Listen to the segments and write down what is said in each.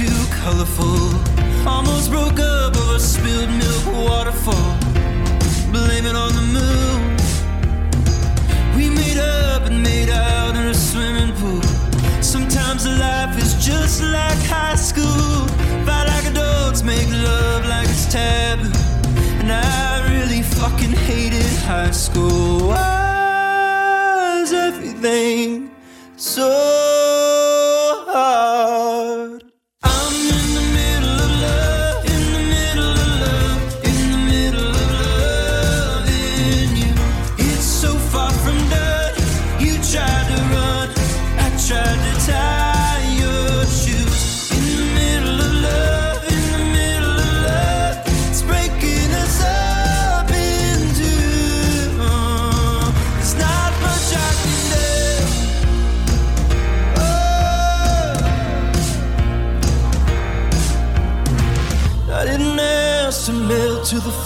too colorful. Almost broke up over spilled milk waterfall. Blame it on the moon. We made up and made out in a swimming pool. Sometimes life is just like high school. Fight like adults, make love like it's taboo. And I really fucking hated high school. Why is everything so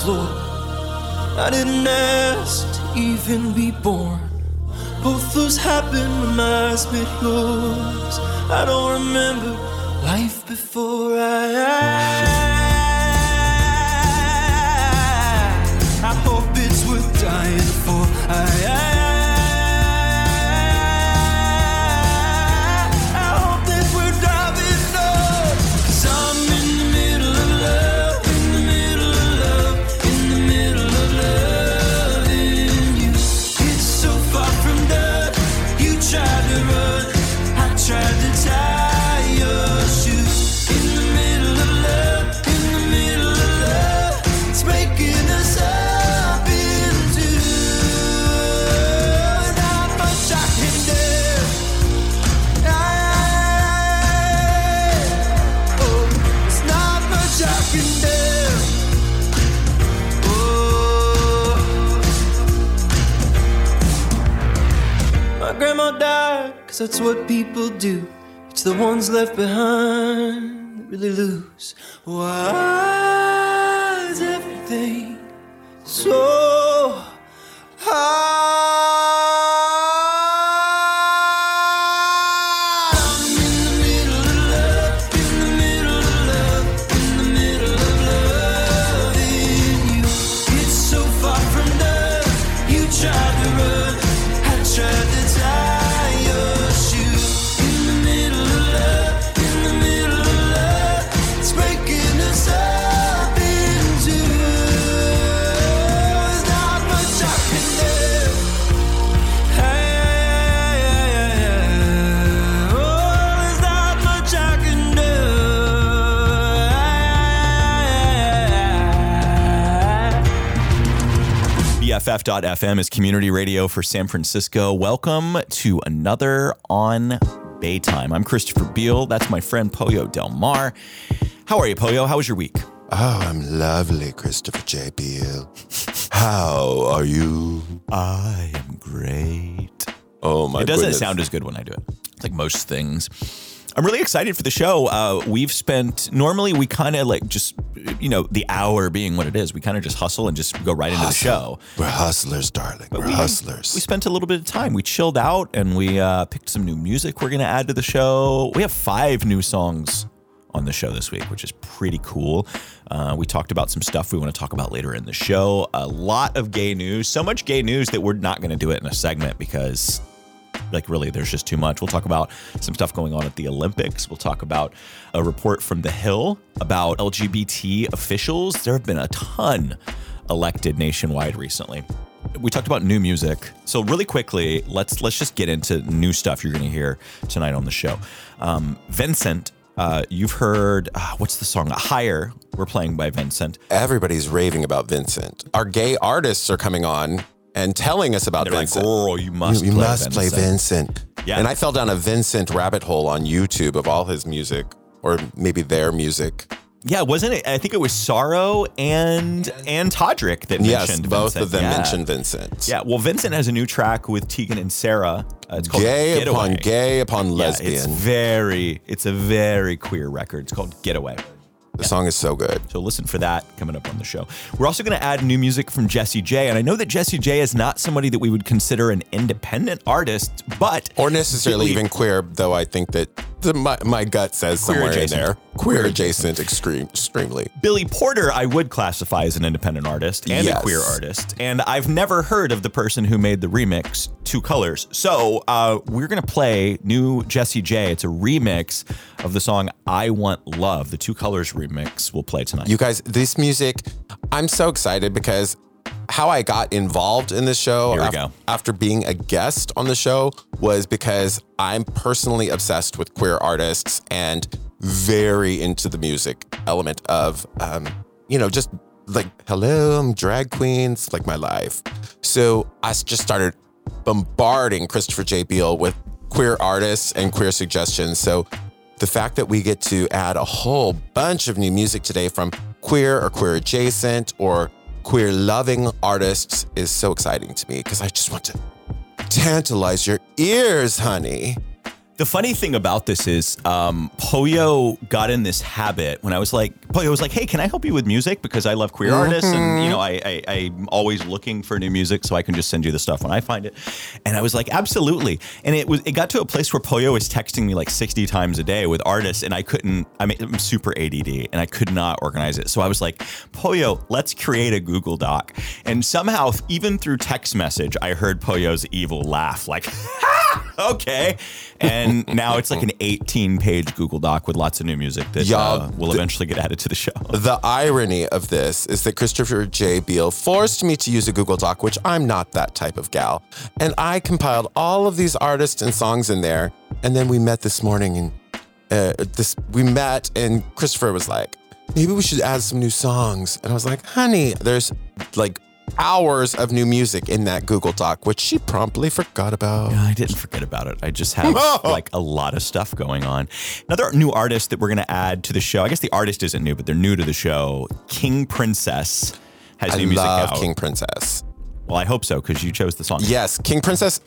floor. I didn't ask to even be born. Both those happened when my eyes met yours. I don't remember life before I. I cause that's what people do. It's the ones left behind that really lose. Why is everything so hard? BFF.FM is community radio for San Francisco. Welcome to another On Bay Time. I'm Christopher Beal. That's my friend Pollo Del Mar. How are you, Pollo? How was your week? Oh, I'm lovely, Christopher J. Beale. How are you? I am great. Oh my It doesn't goodness. sound as good when I do it. Like most things. I'm really excited for the show. Uh, we've spent normally we kind of like just you know the hour being what it is. We kind of just hustle and just go right into the show. We're hustlers, darling. We're we- hustlers. We spent a little bit of time. We chilled out and we uh, picked some new music we're going to add to the show. We have five new songs on the show this week, which is pretty cool. Uh, we talked about some stuff we want to talk about later in the show. A lot of gay news, so much gay news that we're not going to do it in a segment because like really there's just too much. We'll talk about some stuff going on at the olympics. We'll talk about a report from the hill about lgbt officials. There have been a ton elected nationwide recently. We talked about new music. So really quickly let's let's just get into new stuff you're going to hear tonight on the show. Um, VINCINT uh, you've heard uh, what's the song? Higher. We're playing by VINCINT. Everybody's raving about VINCINT. Our gay artists are coming on and telling us about they're like VINCINT. girl you must you you play must play VINCINT. Yeah. And I fell down a VINCINT rabbit hole on YouTube of all his music, or maybe their music. Yeah, wasn't it? I think it was Saro and and Todrick that mentioned VINCINT. Yes, mentioned both VINCINT. of them Yeah. mentioned VINCINT. Yeah, well, VINCINT has a new track with Tegan and Sara. Uh, it's called Gay Getaway. upon gay upon Yeah, it's lesbian. very, it's a very queer record. It's called Getaway. The song is so good. So listen for that coming up on the show. We're also going to add new music from Jessie J. And I know that Jessie J is not somebody that we would consider an independent artist, but Or necessarily even queer, though I think that the, my, my gut says Queer somewhere in there. Queer adjacent, extreme, extremely. Billy Porter, I would classify as an independent artist and a queer artist, and I've never heard of the person who made the remix Two Colors. So uh, we're gonna play new Jessie J. It's a remix of the song "I Want Love." The Two Colors remix we'll play tonight. You guys, this music, I'm so excited because how I got involved in this show Here we af- go. after being a guest on the show was because I'm personally obsessed with queer artists and very into the music element of, um, you know, just like, hello, I'm drag queens, like my life. So I just started bombarding Christopher J. Beale with queer artists and queer suggestions. So the fact that we get to add a whole bunch of new music today from queer or queer adjacent or queer loving artists is so exciting to me because I just want to tantalize your ears, honey. The funny thing about this is, um, Pollo got in this habit when I was like, Pollo was like, "Hey, can I help you with music? Because I love queer artists, and you know, I, I I'm always looking for new music, so I can just send you the stuff when I find it." And I was like, "Absolutely!" And it was it got to a place where Pollo was texting me like 60 times a day with artists, and I couldn't. I mean, I'm super ADD, and I could not organize it. So I was like, "Pollo, let's create a Google Doc." And somehow, even through text message, I heard Pollo's evil laugh, like. okay. And now it's like an 18 page Google Doc with lots of new music that uh, will eventually get added to the show. The irony of this is that Christopher J. Beale forced me to use a Google Doc, which I'm not that type of gal. And I compiled all of these artists and songs in there. And then we met this morning and uh, this we met and Christopher was like, maybe we should add some new songs. And I was like, honey, there's like hours of new music in that Google Doc, which she promptly forgot about. I didn't forget about it. I just have like a lot of stuff going on. Another new artist that we're going to add to the show. I guess the artist isn't new, but they're new to the show. King Princess has I new music love out. King Princess. Well, I hope so because you chose the song. Yes, King Princess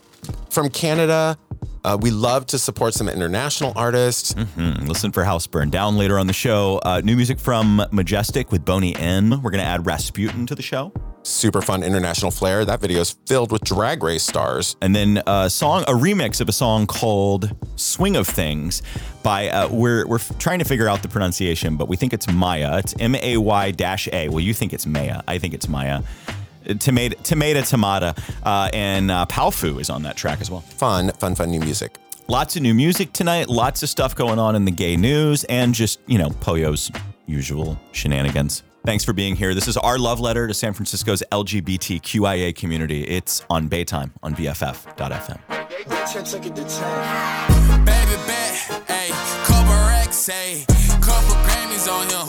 from Canada. Uh, we love to support some international artists. Mm, Listen for House Burn Down later on the show. Uh, new music from Majestic with Boney M. We're going to add Rasputin to the show. Super fun international flair. That video is filled with drag race stars. and then a song, a remix of a song called "Swing of Things" by uh, we're we're trying to figure out the pronunciation, but we think it's Maya. It's M A Y dash A. Well, you think it's Maya. I think it's Maya. Uh, Tomato, tomato, tomato, uh, and uh, Powfu is on that track as well. Fun, fun, fun new music. Lots of new music tonight. Lots of stuff going on in the gay news, and just you know Pollo's usual shenanigans. Thanks for being here. This is our love letter to San Francisco's LGBTQIA community. It's on Baytime on BFF.fm. Baby bet, couple Grammys on him,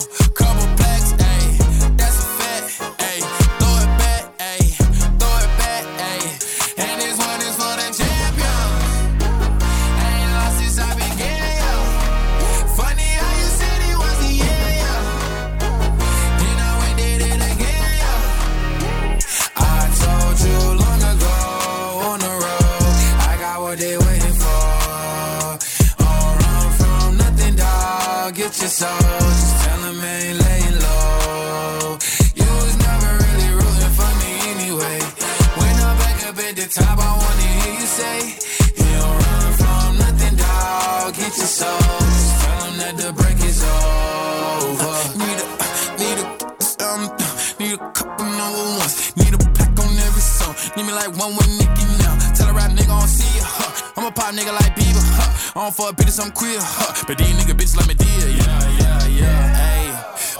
like one with Nicky now. Tell a rap nigga I don't see ya, huh? I'm a pop nigga like Bieber, huh? I don't fuck bitches, I'm queer, huh? But these nigga bitches like me dear, yeah, yeah, yeah, ayy.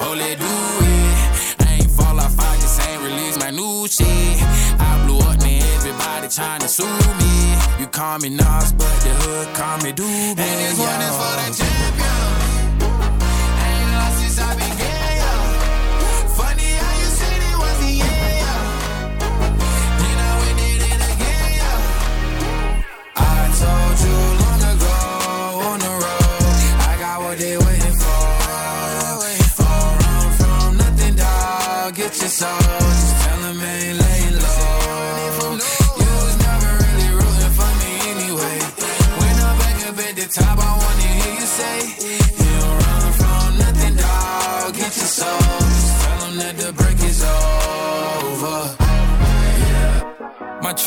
Oh, let do it. I ain't fall off, I just ain't release my new shit. I blew up, man, everybody trying to sue me. You call me Nas, but the hood call me Doobie. And this one is for the champion.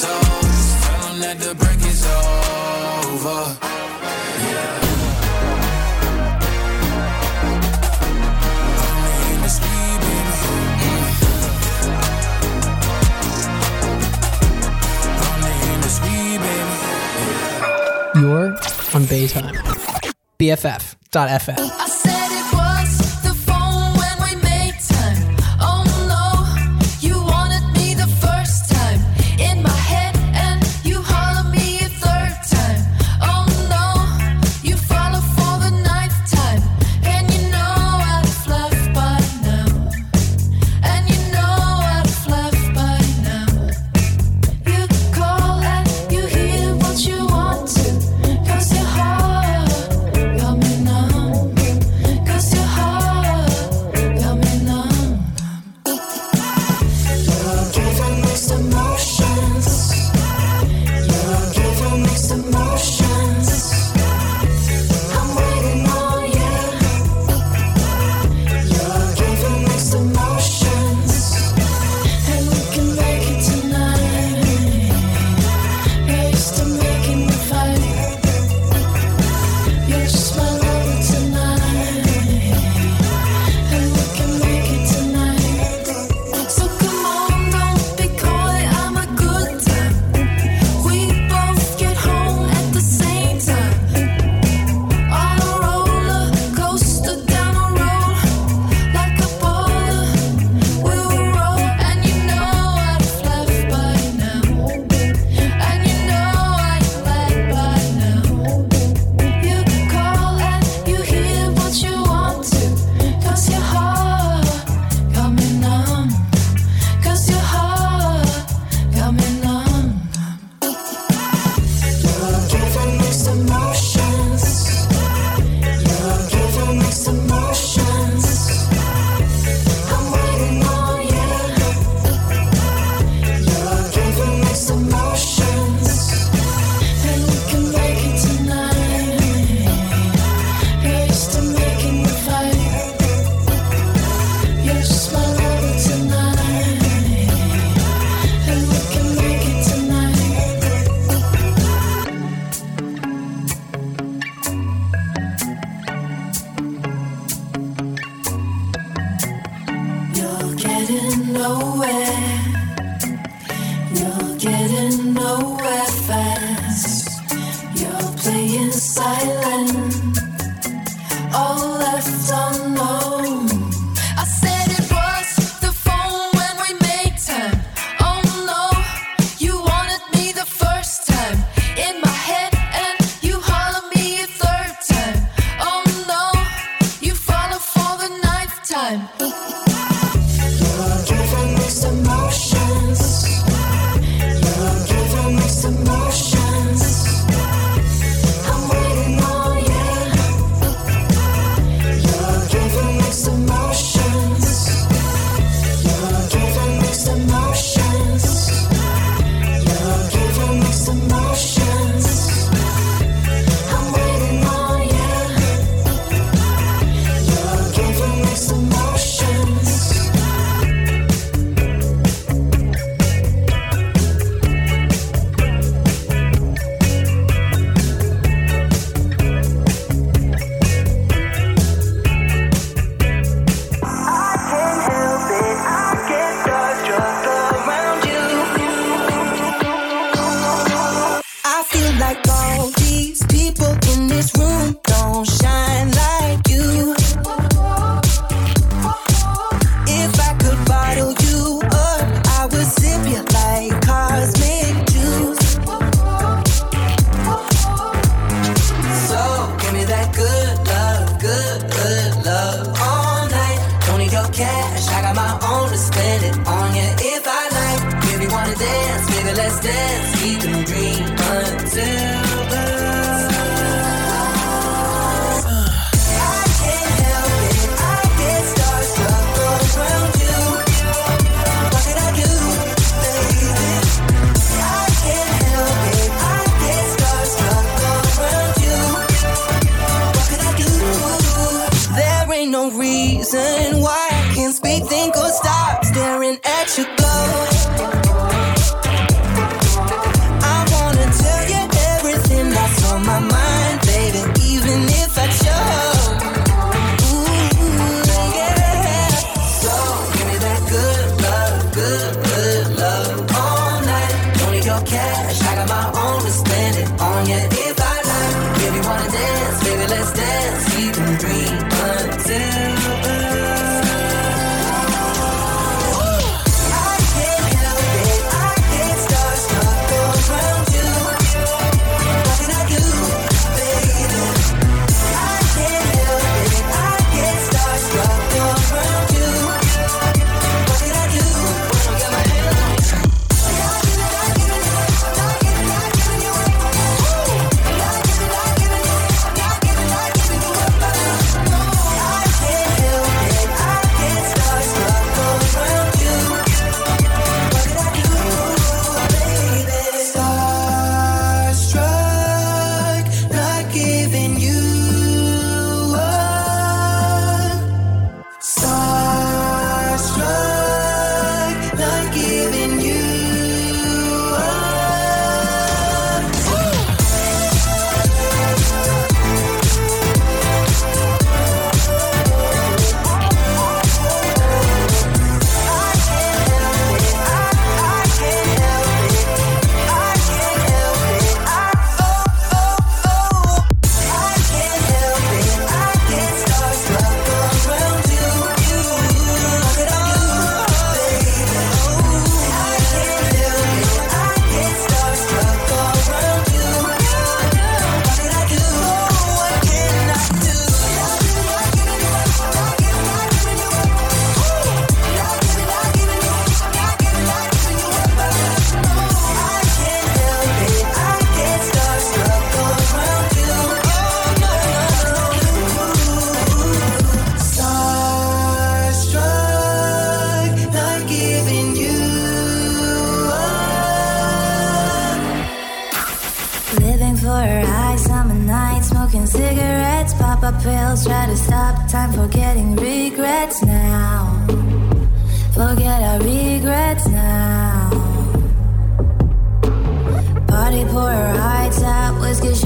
Just tell 'em that the break is over. You're on Baytime. BFF.FM.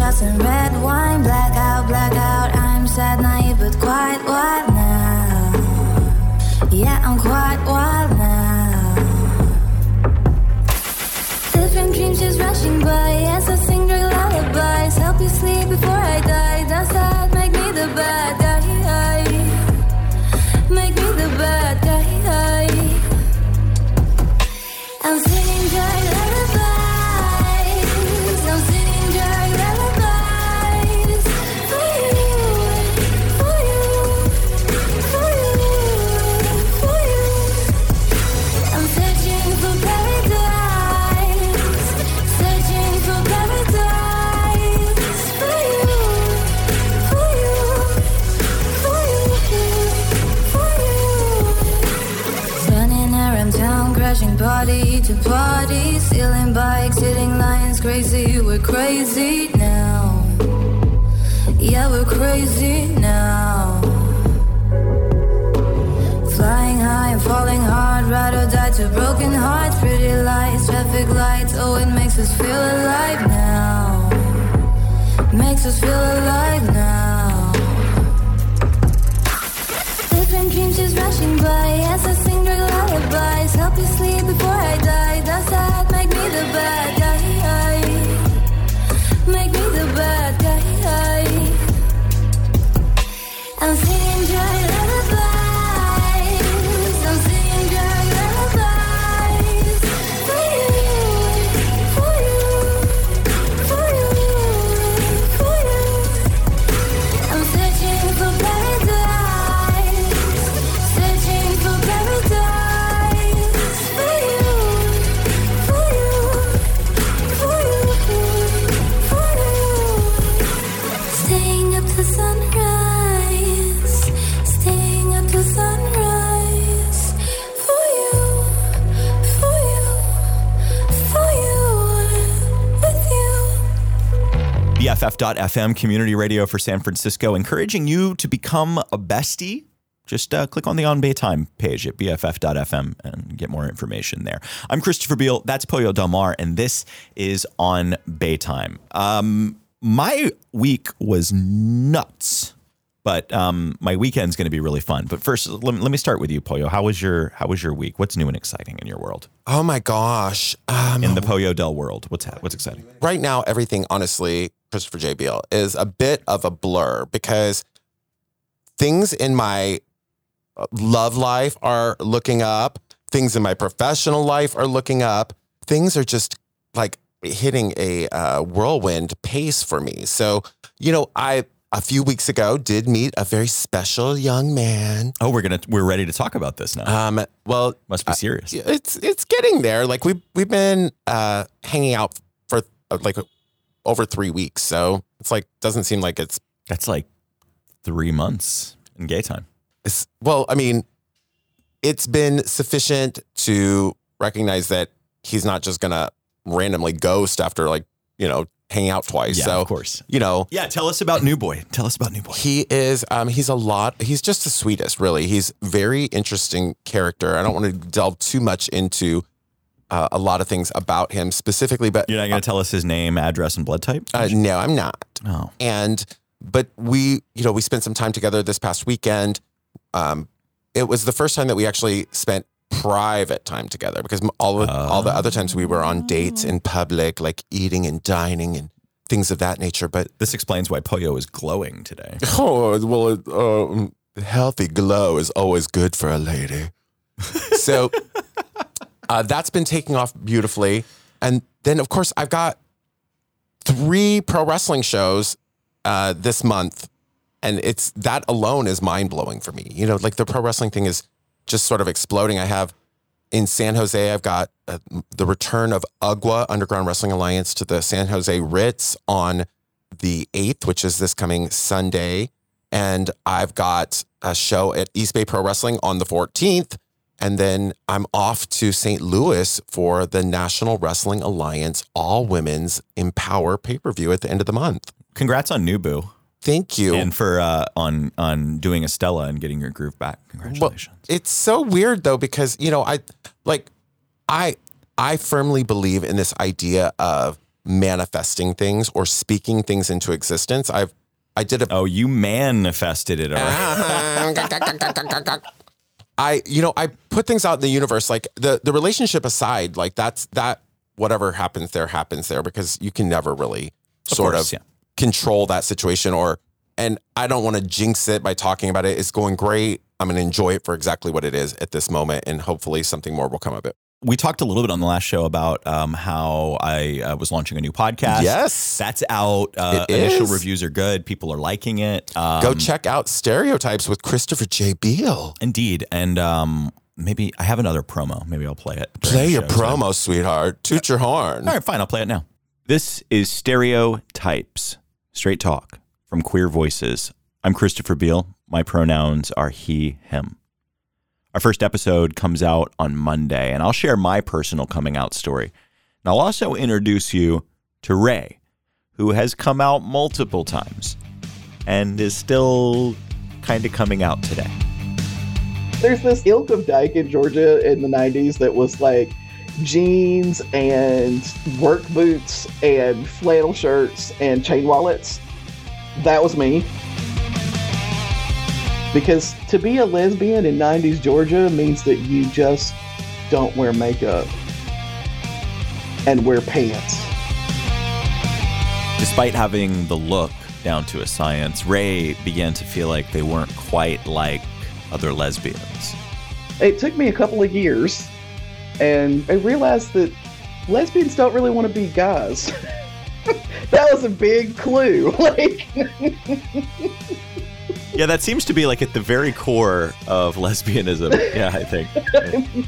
Just and red wine. Blackout, blackout. I'm sad, naive, but quite wild now. Yeah, I'm quite. party, stealing bikes, hitting lions crazy. We're crazy now. Yeah, we're crazy now. Flying high and falling hard, ride or die to broken hearts, pretty lights, traffic lights. Oh, it makes us feel alive now. Makes us feel alive now. Different dreams just rushing by as I sing. Advice, Help me sleep before I die. Does that make me the bad guy? Make me the bad guy. I'm sitting dry. BFF.FM community radio for San Francisco, encouraging you to become a bestie. Just uh, click on the On Bay Time page at BFF.FM and get more information there. I'm Christopher Beal. That's Pollo Del Mar, and this is On Baytime. Um, my week was nuts, but um, my weekend's going to be really fun. But first, let me, let me start with you, Pollo. How was your How was your week? What's new and exciting in your world? Oh my gosh. Um, In the Pollo Del world, what's ha- what's exciting? right now, everything, honestly, Christopher J. Beal, is a bit of a blur because things in my uh, love life are looking up, things in my professional life are looking up. Things are just like hitting a uh, whirlwind pace for me. So, you know, I a few weeks ago did meet a very special young man. Oh, we're gonna we're ready to talk about this now. Um, well, Must be serious. it's it's getting there. Like we've we've been uh, hanging out for like over three weeks, so it's like doesn't seem like it's, That's like three months in gay time. it's well. I mean, it's been sufficient to recognize that he's not just gonna randomly ghost after like you know hanging out twice. Yeah, so of course. you know. Yeah, tell us about New Boy. Tell us about New Boy. He is um he's a lot he's just the sweetest, really. He's very interesting character. I don't want to delve too much into uh, a lot of things about him specifically, but You're not going to tell us his name, address, and blood type? uh, no, I'm not. oh, and but we you know we spent some time together this past weekend um it was the first time that we actually spent private time together because all of, all the other times we were on dates in public like eating and dining and things of that nature but this explains why Pollo is glowing today. oh well uh, healthy glow is always good for a lady so uh, that's been taking off beautifully and then of course i've got three pro wrestling shows uh, this month, and it's that alone is mind blowing for me. You know, like the pro wrestling thing is just sort of exploding. I have in San Jose, I've got uh, the return of UGWA Underground Wrestling Alliance to the San Jose Ritz on the eighth, which is this coming Sunday, and I've got a show at East Bay Pro Wrestling on the fourteenth. And then I'm off to St. Louis for the National Wrestling Alliance All Women's Empower pay per view at the end of the month. Congrats on Boo Thank you. and for uh, on on doing Estella and getting your groove back. Congratulations. It's so weird though because you know I like I I firmly believe in this idea of manifesting things or speaking things into existence. I've I did a oh, you manifested it already. I you know I put things out in the universe like the the relationship aside like that's that whatever happens there happens there because you can never really sort course, of yeah. control that situation or and I don't want to jinx it by talking about it. It's going great. I'm going to enjoy it for exactly what it is at this moment and hopefully something more will come of it. We talked a little bit on the last show about um, how I uh, was launching a new podcast. Yes. That's out. Uh, It initial is. reviews are good. People are liking it. Um, Go check out Stereotypes with Christopher J. Beal. Indeed. And um, maybe I have another promo. Maybe I'll play it. Play your show, so- promo, sweetheart. Toot your horn. All right, fine. I'll play it now. This is Stereotypes, straight talk from Queer Voices. I'm Christopher Beal. My pronouns are he, him. Our first episode comes out on Monday, and I'll share my personal coming out story. And I'll also introduce you to Ray, who has come out multiple times and is still kind of coming out today. there's this ilk of dyke in Georgia in the 90s that was like jeans and work boots and flannel shirts and chain wallets. That was me. Because to be a lesbian in 90s Georgia means that you just don't wear makeup and wear pants. Despite having the look down to a science, Ray began to feel like they weren't quite like other lesbians. It took me a couple of years and I realized that lesbians don't really want to be guys. that was a big clue. Like Yeah, that seems to be like at the very core of lesbianism. Yeah, I think.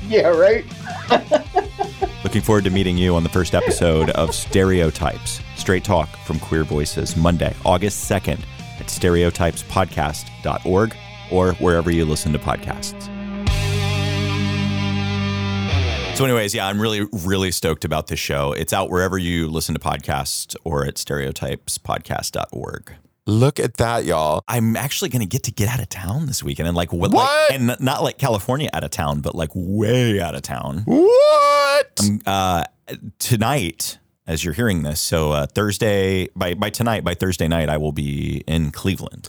yeah, right? Looking forward to meeting you on the first episode of Stereotypes, Straight Talk from Queer Voices, Monday, August 2nd at stereotypespodcast.org or wherever you listen to podcasts. So, anyways, yeah, I'm really, really stoked about this show. It's out wherever you listen to podcasts or at stereotypespodcast.org. Look at that, y'all. I'm actually going to get to get out of town this weekend and like what, What? Like, and not like California out of town, but like way out of town. What? Uh, tonight, as you're hearing this, so uh, Thursday by by tonight by Thursday night, I will be in Cleveland.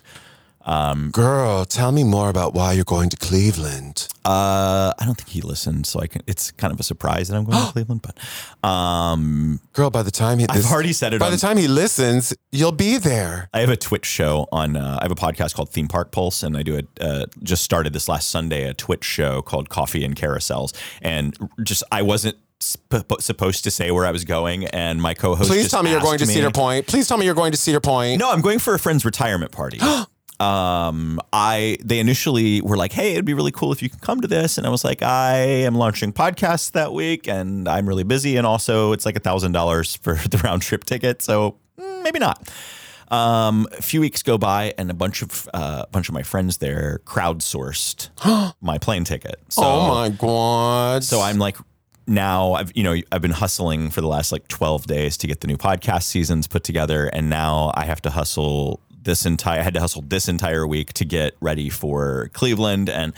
Girl, tell me more about why you're going to Cleveland. Uh, I don't think he listened, so I can. It's kind of a surprise that I'm going to Cleveland, but um, Girl, by the time he I've this- already said it. by on, the time he listens, you'll be there. I have a Twitch show on. Uh, I have a podcast called Theme Park Pulse, and I do it. Uh, just started this last Sunday a Twitch show called Coffee and Carousels, and just I wasn't sp- supposed to say where I was going, and my co-host. Please tell me you're going to me- Cedar Point. Please tell me you're going to Cedar Point. No, I'm going for a friend's retirement party. um, I they initially were like, "Hey, it'd be really cool if you could come to this," and I was like, "I am launching podcasts that week, and I'm really busy, and also it's like a thousand dollars for the round trip ticket, so mm, maybe not." Um, a few weeks go by, and a bunch of uh, a bunch of my friends there crowdsourced my plane ticket. So, oh my god. so I'm like now I've you know I've been hustling for the last like 12 days to get the new podcast seasons put together and now I have to hustle this entire I had to hustle this entire week to get ready for Cleveland and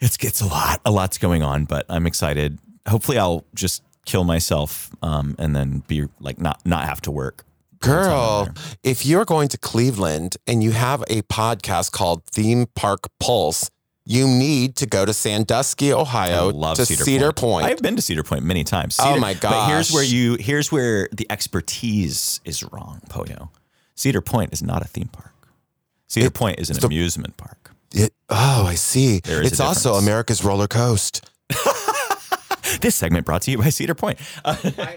it's it's a lot a lot's going on but I'm excited. Hopefully I'll just kill myself um, and then be like not not have to work. Girl, if you're going to Cleveland and you have a podcast called Theme Park Pulse, you need to go to Sandusky, Ohio, love to Cedar, Cedar, Point. Point. I've been to Cedar Point many times. Oh Cedar- my But here's where you here's where the expertise is wrong, Pollo. Cedar Point is not a theme park. Cedar It- Point is an the- amusement park. It- oh, I see. It's also. America's roller coast. This segment brought to you by Cedar Point.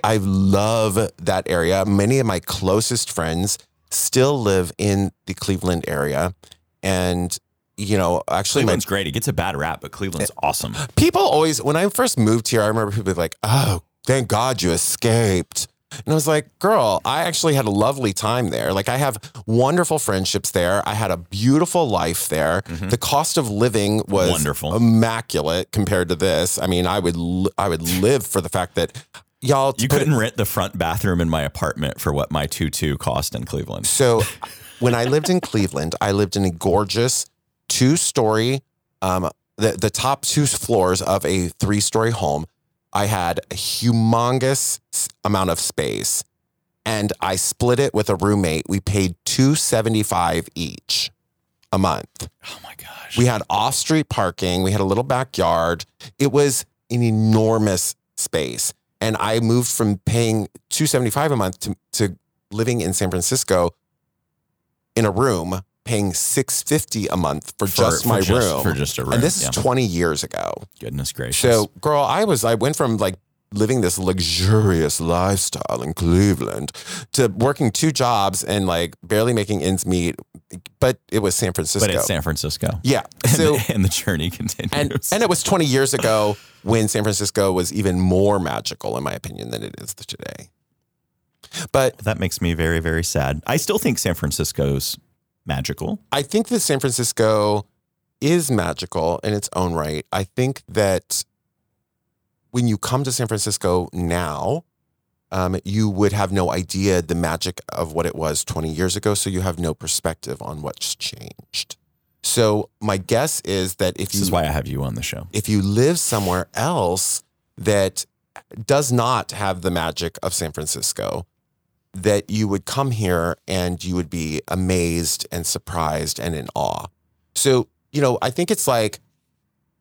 I love that area. Many of my closest friends still live in the Cleveland area. And, you know, actually, my great. It gets a bad rap, but Cleveland's eh, awesome. people always when I first moved here, I remember people like, "Oh, thank God you escaped." And I was like, "Girl, I actually had a lovely time there. Like I have wonderful friendships there. I had a beautiful life there. The cost of living was Mm-hmm. Wonderful. immaculate compared to this. I mean, I would I would live for the fact that y'all You couldn't rent the front bathroom in my apartment for what my tutu cost in Cleveland. So when I lived in Cleveland, I lived in a gorgeous two story, um, the, the top two floors of a three story home. I had a humongous amount of space and I split it with a roommate. We paid 275 each a month. Oh my gosh. We had off street parking. We had a little backyard. It was an enormous space. And I moved from paying 275 a month to, to living in San Francisco in a room, paying 650 a month for, For- just for my just- room. for just a room, And this yeah. is 20 years ago. Goodness gracious. So, girl, I was I went from like living this luxurious lifestyle in Cleveland to working two jobs and like barely making ends meet, but it was San Francisco. but it's San Francisco. yeah. And, So the, and the journey continues. and and it was 20 years ago when San Francisco was even more magical in my opinion than it is today. But that makes me very, very sad. I still think San Francisco's magical. I think that San Francisco is magical in its own right. I think that when you come to San Francisco now, um, you would have no idea the magic of what it was 20 years ago. So you have no perspective on what's changed. So my guess is that if This you is why I have you on the show. if you live somewhere else that does not have the magic of San Francisco, that you would come here and you would be amazed and surprised and in awe. So, you know, I think it's like,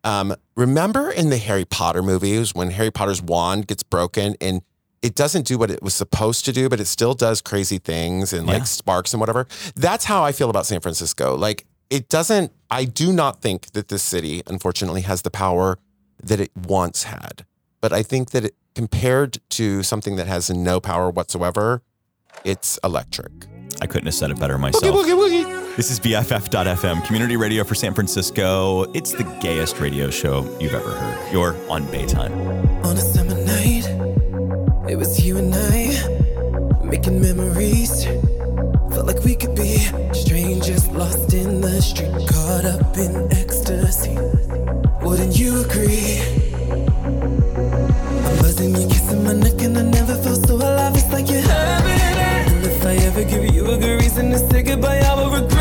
um, remember in the Harry Potter movies when Harry Potter's wand gets broken and it doesn't do what it was supposed to do, but it still does crazy things and Yeah. like sparks and whatever. That's how I feel about San Francisco. Like, it doesn't, I do not think that this city, unfortunately, has the power that it once had. But I think that it, compared to something that has no power whatsoever, it's electric. I couldn't have said it better myself. Boogie, boogie, boogie. This is BFF.FM, community radio for San Francisco. It's the gayest radio show you've ever heard. You're on Baytime. On a summer night, it was you and I making memories. Felt like we could be strangers lost in the street, caught up in ecstasy. Wouldn't you agree? I'm buzzing, you kissing my neck, and I never felt so alive. It's like give you a good reason to say goodbye. I will regret.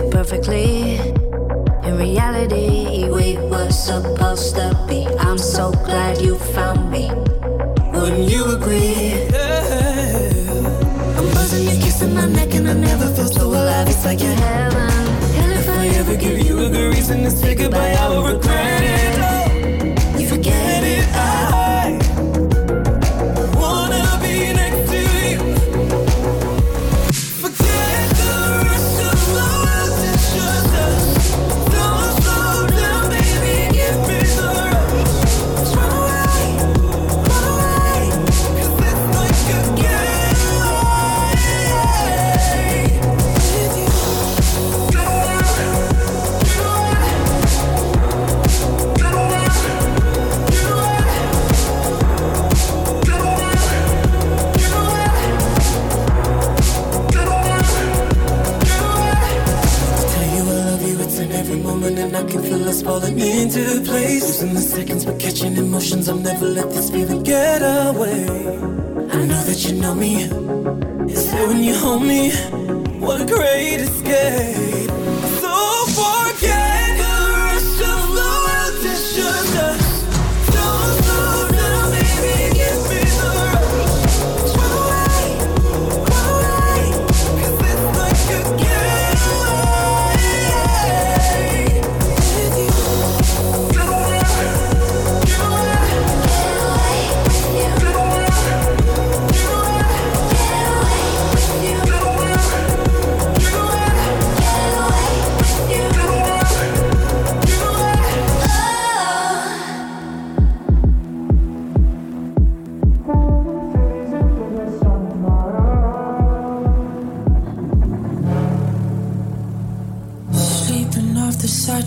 fit perfectly. In reality, we were supposed to be. I'm so glad you found me. Wouldn't you agree? Yeah. I'm buzzing, you're kissing my neck, and I never felt so alive. It's like you're heaven. And if I ever give you a good reason to say goodbye, I will regret it. us falling into place. Losing the seconds, but catching emotions. I'll never let this feeling get away. I know that you know me. It's there when you hold me. What a great escape.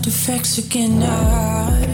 artifacts again I.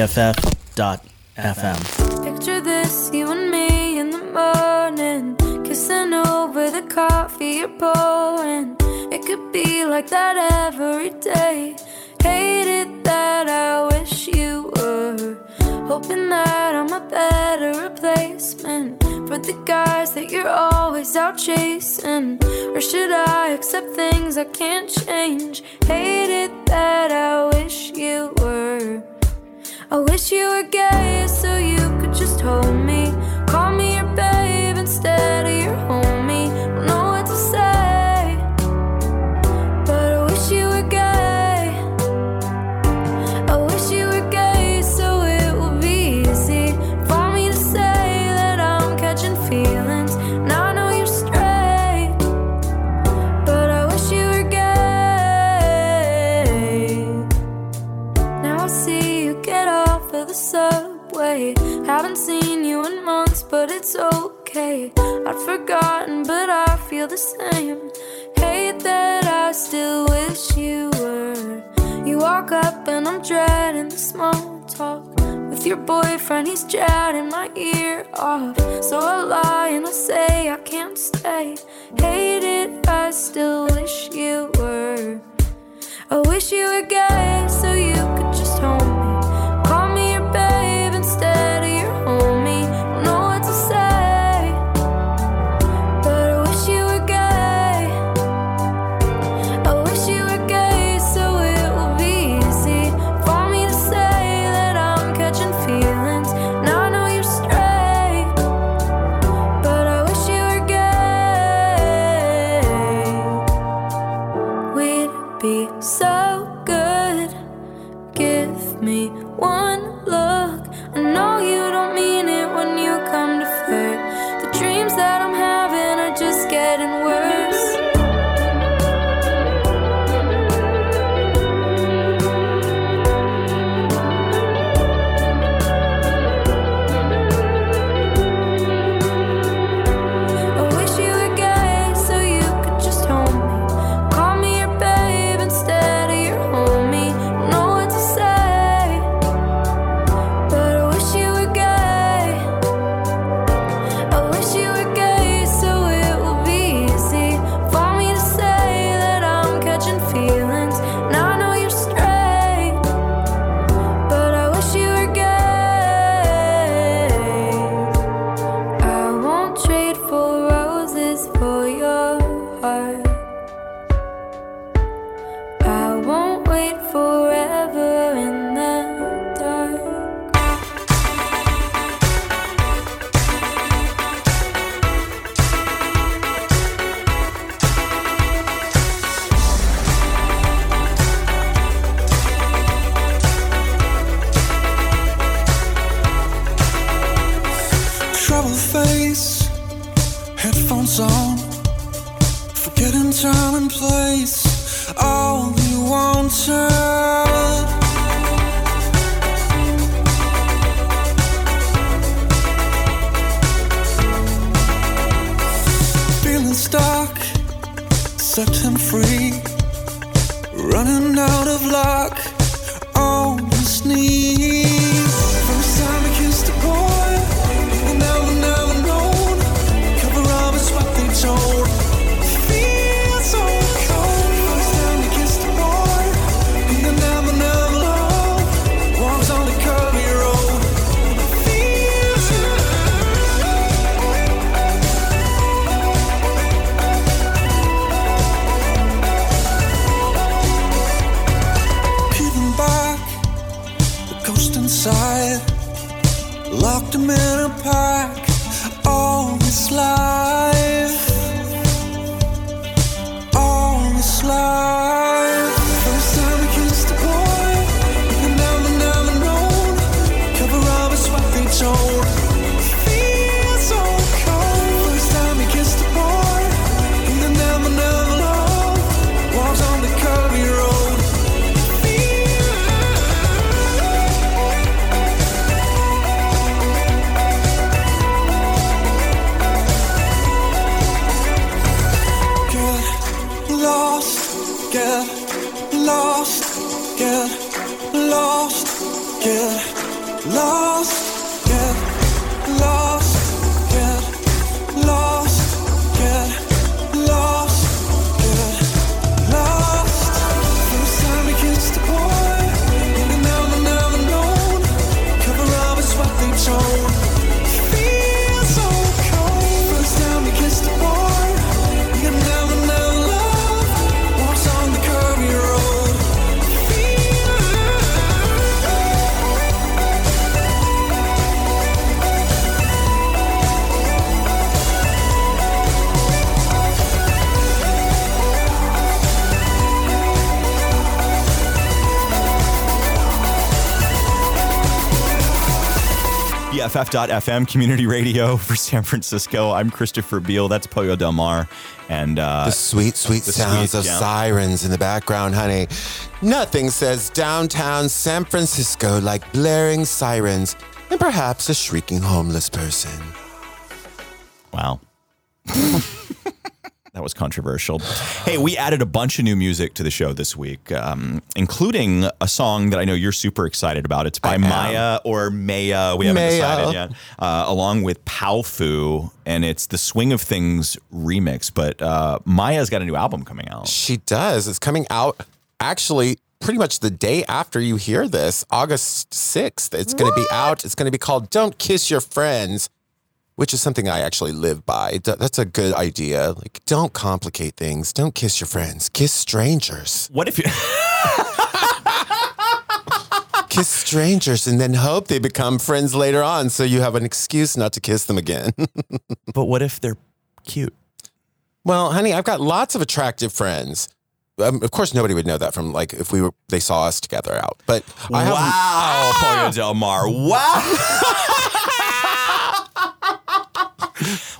BFF.FM. Picture this, you and me in the morning, kissing over the coffee you're pouring. It could be like that every day. That I wish you were. Hoping that I'm a better replacement for the guys that you're always out chasing. Or should I accept things I can't change? That I wish you were. I wish you were gay so you could just hold me. but it's okay. I'd forgotten, but I feel the same. Hate that I still wish you were. You walk up and I'm dreading the small talk. With your boyfriend, he's chatting my ear off. So I lie and I say I can't stay. Hate it, I still wish you were. I wish you were gay so you could just home. BFF.FM community radio for San Francisco. I'm Christopher Beal. That's Pollo Del Mar. And uh, The sweet, sweet the sounds sweet- of yeah. sirens in the background, honey. Nothing says downtown San Francisco like blaring sirens and perhaps a shrieking homeless person. Wow. was controversial. Hey, we added a bunch of new music to the show this week, um, including a song that I know you're super excited about. It's by I am. Maya or Maya. We haven't Maya. decided yet. Uh, along with Powfu, and it's the Swing of Things remix. But uh, Maya's got a new album coming out. She does. It's coming out actually pretty much the day after you hear this, August 6th. It's going to be out. It's going to be called Don't Kiss Your Friends, which is something I actually live by. That's a good idea. Like, don't complicate things. Don't kiss your friends. Kiss strangers. What if you? kiss strangers and then hope they become friends later on so you have an excuse not to kiss them again. but what if they're cute? well, honey, I've got lots of attractive friends. Um, of course, nobody would know that from like if we were they saw us together out. But I have wow, Pollo Del Mar. Wow.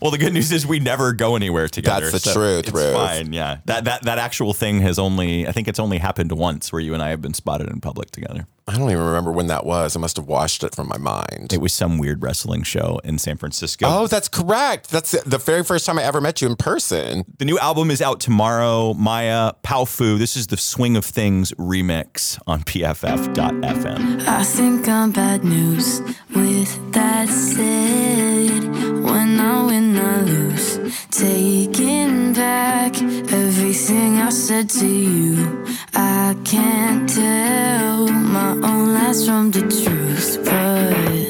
well, the good news is we never go anywhere together. That's the truth, It's Ruth. fine. Yeah, that that that actual thing has only I think it's only happened once where you and I have been spotted in public together. I don't even remember when that was. I must have washed it from my mind. It was some weird wrestling show in San Francisco. Oh, that's correct. That's the very first time I ever met you in person. The new album is out tomorrow. Maya Powfu. This is the Swing of Things remix on BFF.FM. I think I'm bad news. With that said, when I win, I lose. Taking back everything I said to you. I can't tell my own lies from the truth, but.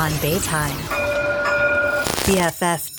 On Baytime. BFF.FM.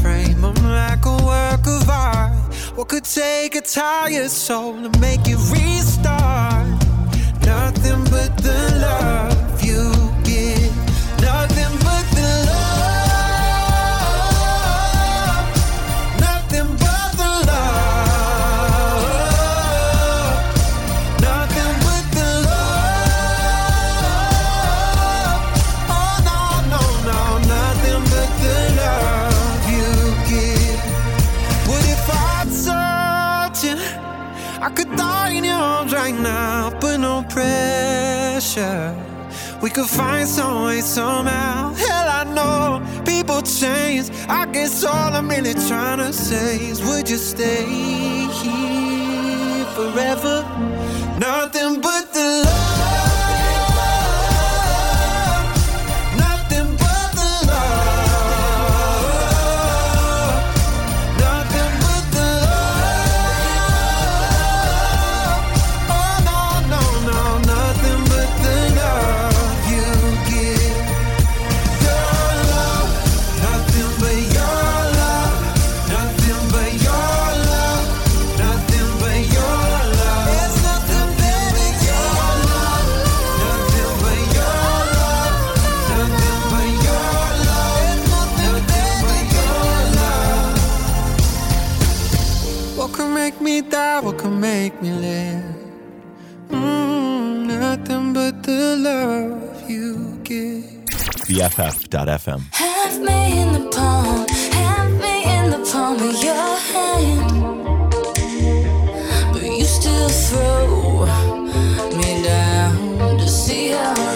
frame. I'm like a work of art. What could take a tired soul to make it restart? future. We could find some way somehow. Hell, I know people change. I guess all I'm really trying to say is, would you stay here forever? Nothing but the love. hour could make me live. Mm, nothing but the love you give. BFF.fm. Have me in the palm, have me in the palm of your hand. But you still throw me down to see how.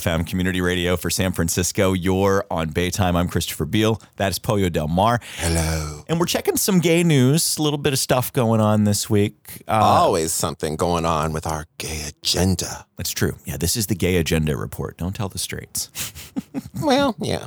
BFF.FM community radio for San Francisco. You're on Baytime. I'm Christopher Beal. That is Pollo Del Mar. Hello. And we're checking some gay news. A little bit of stuff going on this week. Uh, Always something going on with our gay agenda. That's true. Yeah, this is the gay agenda report. Don't tell the straights. Well, yeah.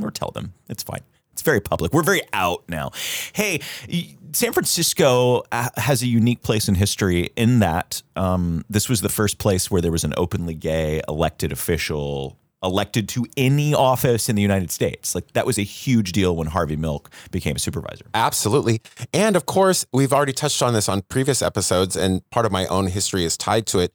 or tell them. It's fine. It's very public. We're very out now. Hey, y- San Francisco uh, has a unique place in history in that um, this was the first place where there was an openly gay elected official elected to any office in the United States. Like that was a huge deal when Harvey Milk became a supervisor. Absolutely. And of course, we've already touched on this on previous episodes, and part of my own history is tied to it.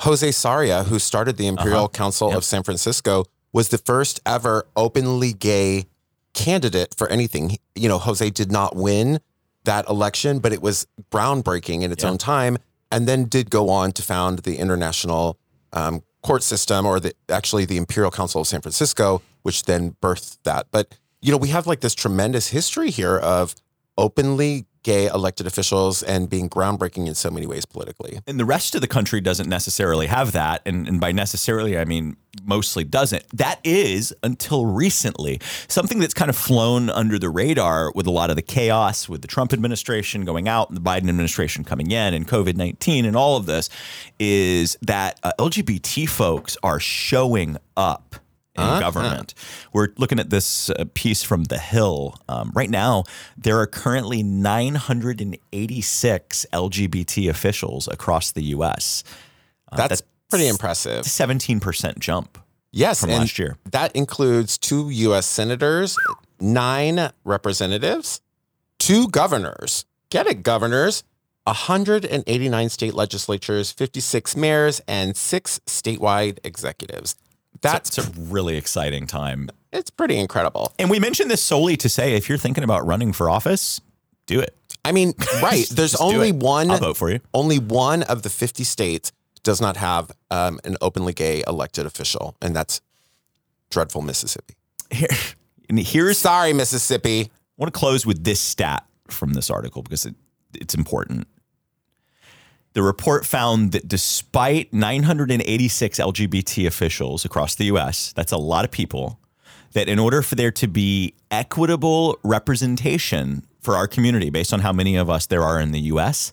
Jose Sarria, who started the Imperial Uh-huh. Council Yep. of San Francisco, was the first ever openly gay candidate for anything. You know, Jose did not win that election, but it was groundbreaking in its Yeah. own time, and then did go on to found the International um, Court System, or the actually the Imperial Council of San Francisco, which then birthed that. But you know, we have like this tremendous history here of openly gay elected officials and being groundbreaking in so many ways politically. And the rest of the country doesn't necessarily have that. And, and by necessarily, I mean mostly doesn't. That is, until recently, something that's kind of flown under the radar with a lot of the chaos with the Trump administration going out and the Biden administration coming in and COVID 19 and all of this is that uh, LGBT folks are showing up in Uh-huh. government. We're looking at this uh, piece from The Hill. Um, right now, there are currently 986 LGBT officials across the U.S. Uh, That's pretty impressive. 17% jump. Yes, from last year. That includes two U.S. senators, nine representatives, two governors. Get it, governors. 189 state legislatures, 56 mayors, and six statewide executives. That's It's a really exciting time. it's pretty incredible. And we mentioned this solely to say if you're thinking about running for office, do it. I mean, right? There's only one. I'll vote for you. Only one of the 50 states does not have um, an openly gay elected official, and that's dreadful Mississippi. Here, and here's Sorry, Mississippi. I want to close with this stat from this article because it, it's important. The report found that despite 986 LGBT officials across the US, that's a lot of people, that in order for there to be equitable representation for our community, based on how many of us there are in the US,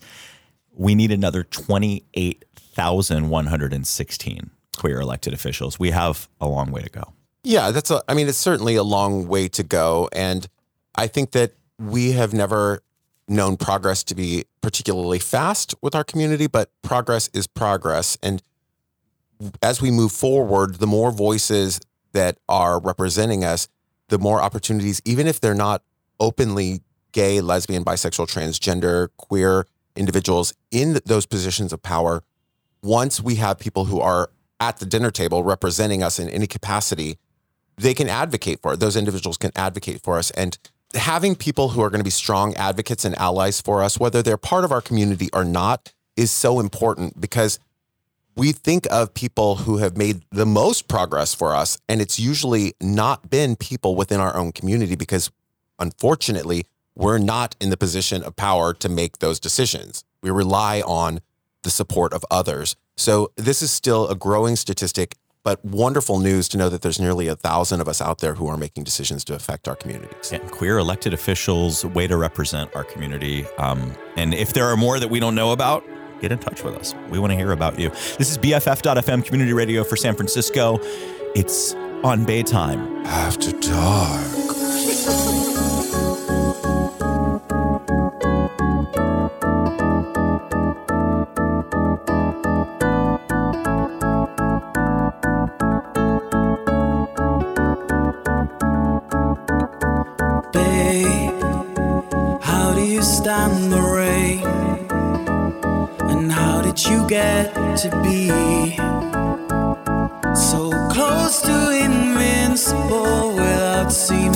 we need another 28,116 queer elected officials. We have a long way to go. Yeah, that's a. I mean, it's certainly a long way to go, and I think that we have never known progress to be particularly fast with our community, but progress is progress, and as we move forward, the more voices that are representing us, the more opportunities, even if they're not openly gay, lesbian, bisexual, transgender, queer individuals in those positions of power, once we have people who are at the dinner table representing us in any capacity, they can advocate for it. Those individuals can advocate for us. And having people who are going to be strong advocates and allies for us, whether they're part of our community or not, is so important because we think of people who have made the most progress for us, and it's usually not been people within our own community because unfortunately, we're not in the position of power to make those decisions. We rely on the support of others. So this is still a growing statistic, but wonderful news to know that there's nearly a thousand of us out there who are making decisions to affect our communities. and queer elected officials, way to represent our community. Um, and if there are more that we don't know about, get in touch with us. We want to hear about you. This is BFF.FM community radio for San Francisco. It's on Baytime. After dark. Get to be so close to invincible without seeming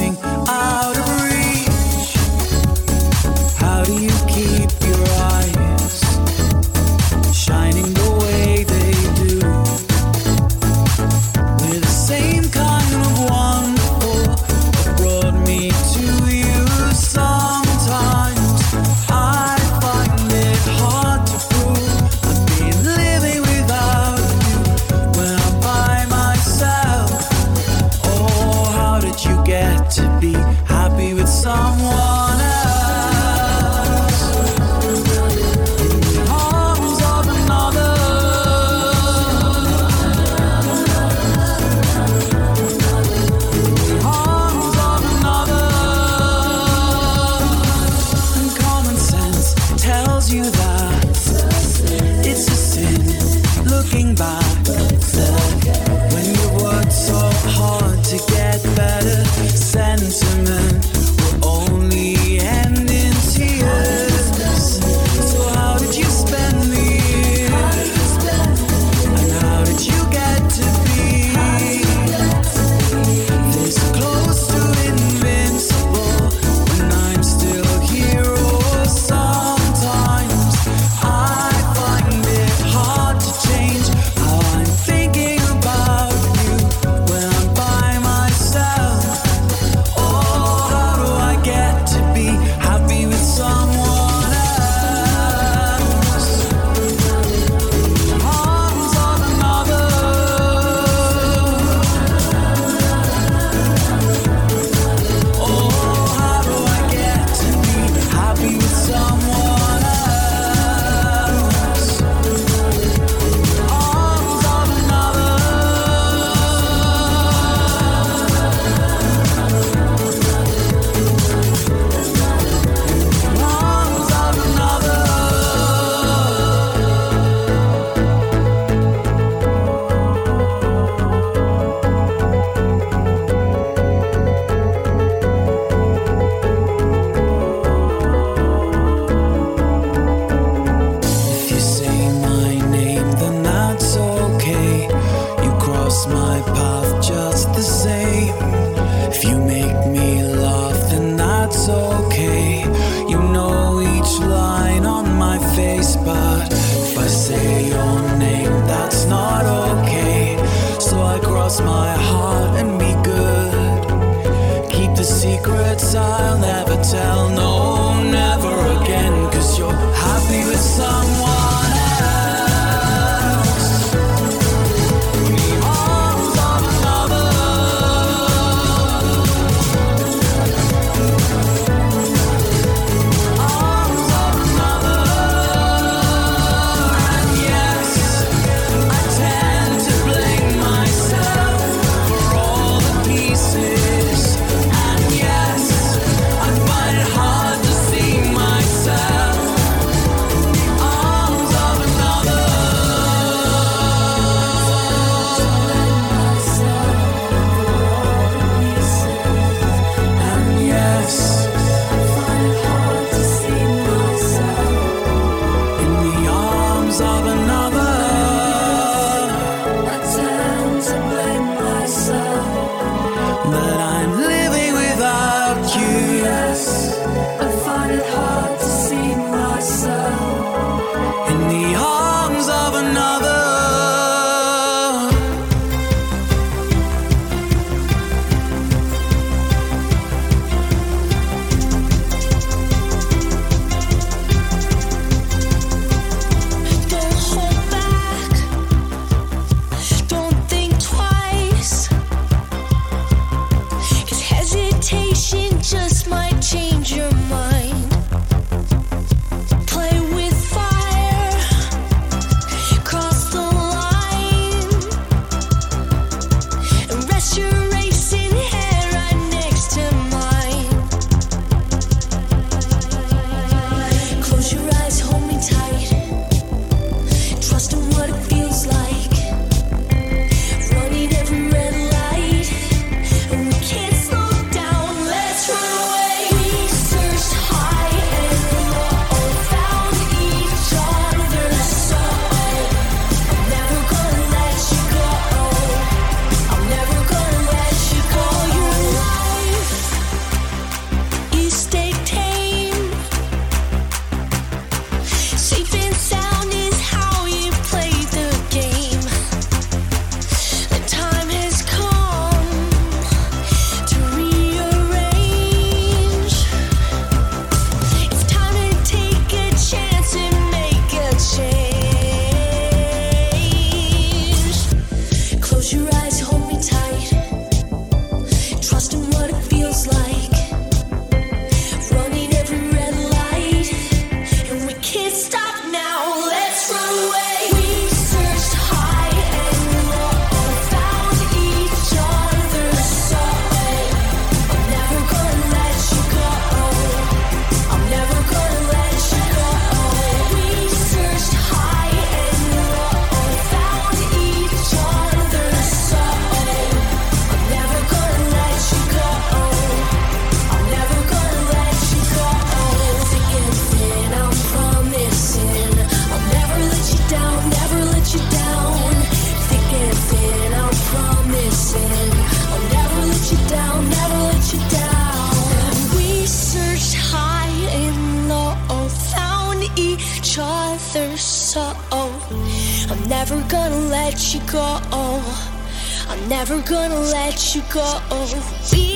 someone never gonna let you go.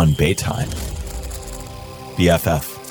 On Baytime. BFF.FM.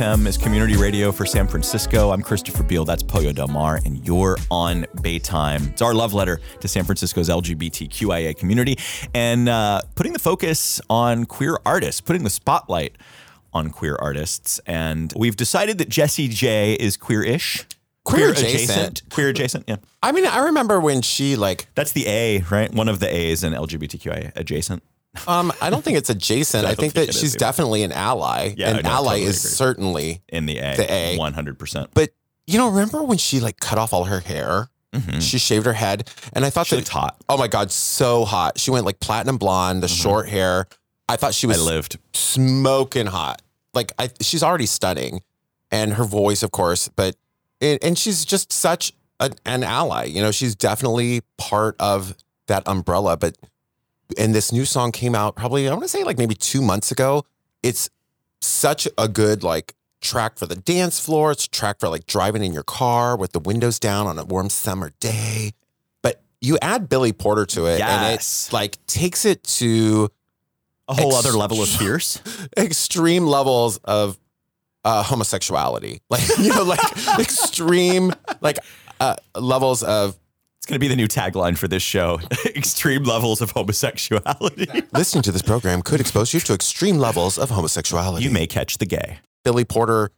BFF.FM is community radio for San Francisco. I'm Christopher Beal. That's Pollo Del Mar, and you're on Baytime. It's our love letter to San Francisco's LGBTQIA community and uh, putting the focus on queer artists, putting the spotlight on queer artists. And we've decided that Jessie J is queer-ish. Queer adjacent. Queer adjacent, yeah. I mean, I remember when she like That's the A, right? One of the A's in LGBTQIA adjacent. Um I don't think it's adjacent. I I, think think that she's either. definitely an ally. Yeah, an no, ally totally is agree. certainly In the A. The A. 100%. but you know, remember when she like cut off all her hair? Mhm. She shaved her head, and I thought She that looked hot. Oh my god, so hot! She went like platinum blonde, the short hair. I thought she I was lived. smoking hot. Like I, she's already stunning, and her voice, of course. But and, and she's just such an ally. You know, she's definitely part of that umbrella. But and this new song came out probably I want to say like maybe two months ago. It's such a good like track for the dance floor. It's a track for like driving in your car with the windows down on a warm summer day. But you add Billy Porter to it, and Yes. it like takes it to A whole other level of fierce. extreme levels of uh, homosexuality, like you know, like extreme like uh, levels of It's going to be the new tagline for this show Extreme levels of homosexuality. listening to this program could expose you to extreme levels of homosexuality. you may catch the gay. Billy Porter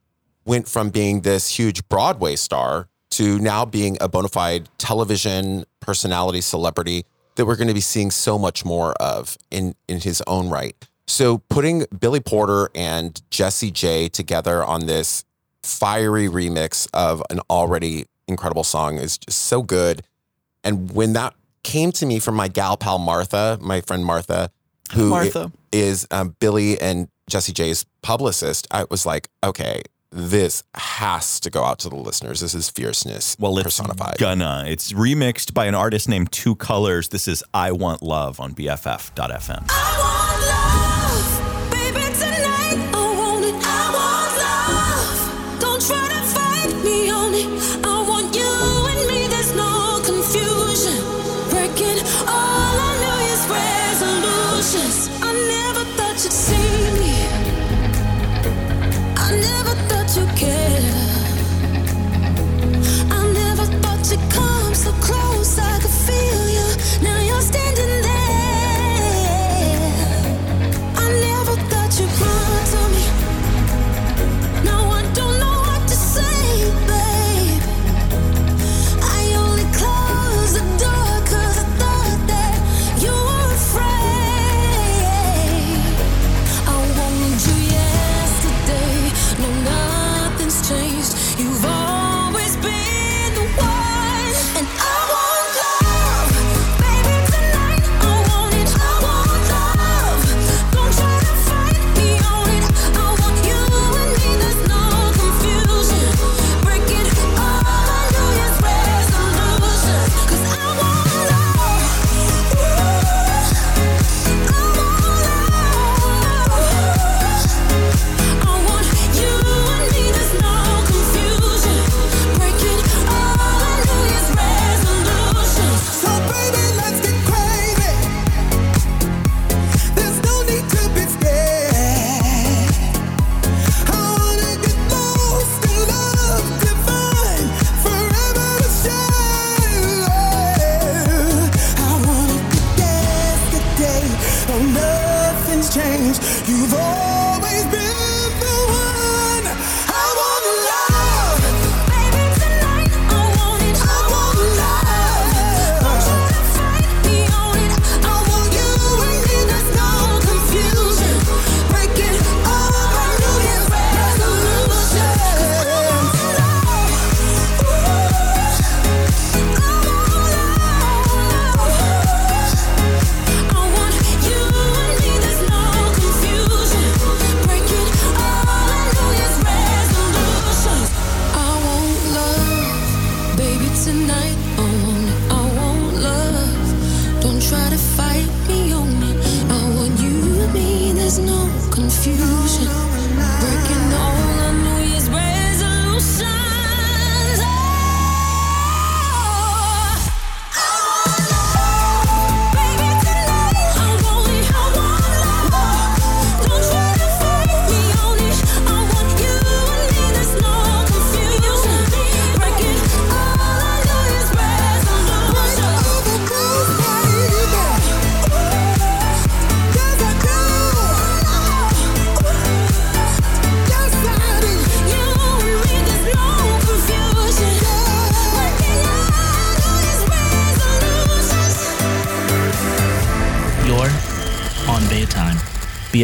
went from being this huge Broadway star to now being a bona fide television personality celebrity that we're going to be seeing so much more of in in his own right. So putting Billy Porter and Jessie J together on this fiery remix of an already incredible song is just so good. And when that came to me from my gal pal Martha, my friend Martha, who Martha. is um, Billy and Jessie J's publicist, I was like, okay, this has to go out to the listeners. This is fierceness Well, it's personified. gonna. It's remixed by an artist named Two Colors. This is I Want Love on BFF.fm. I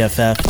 BFF.FM.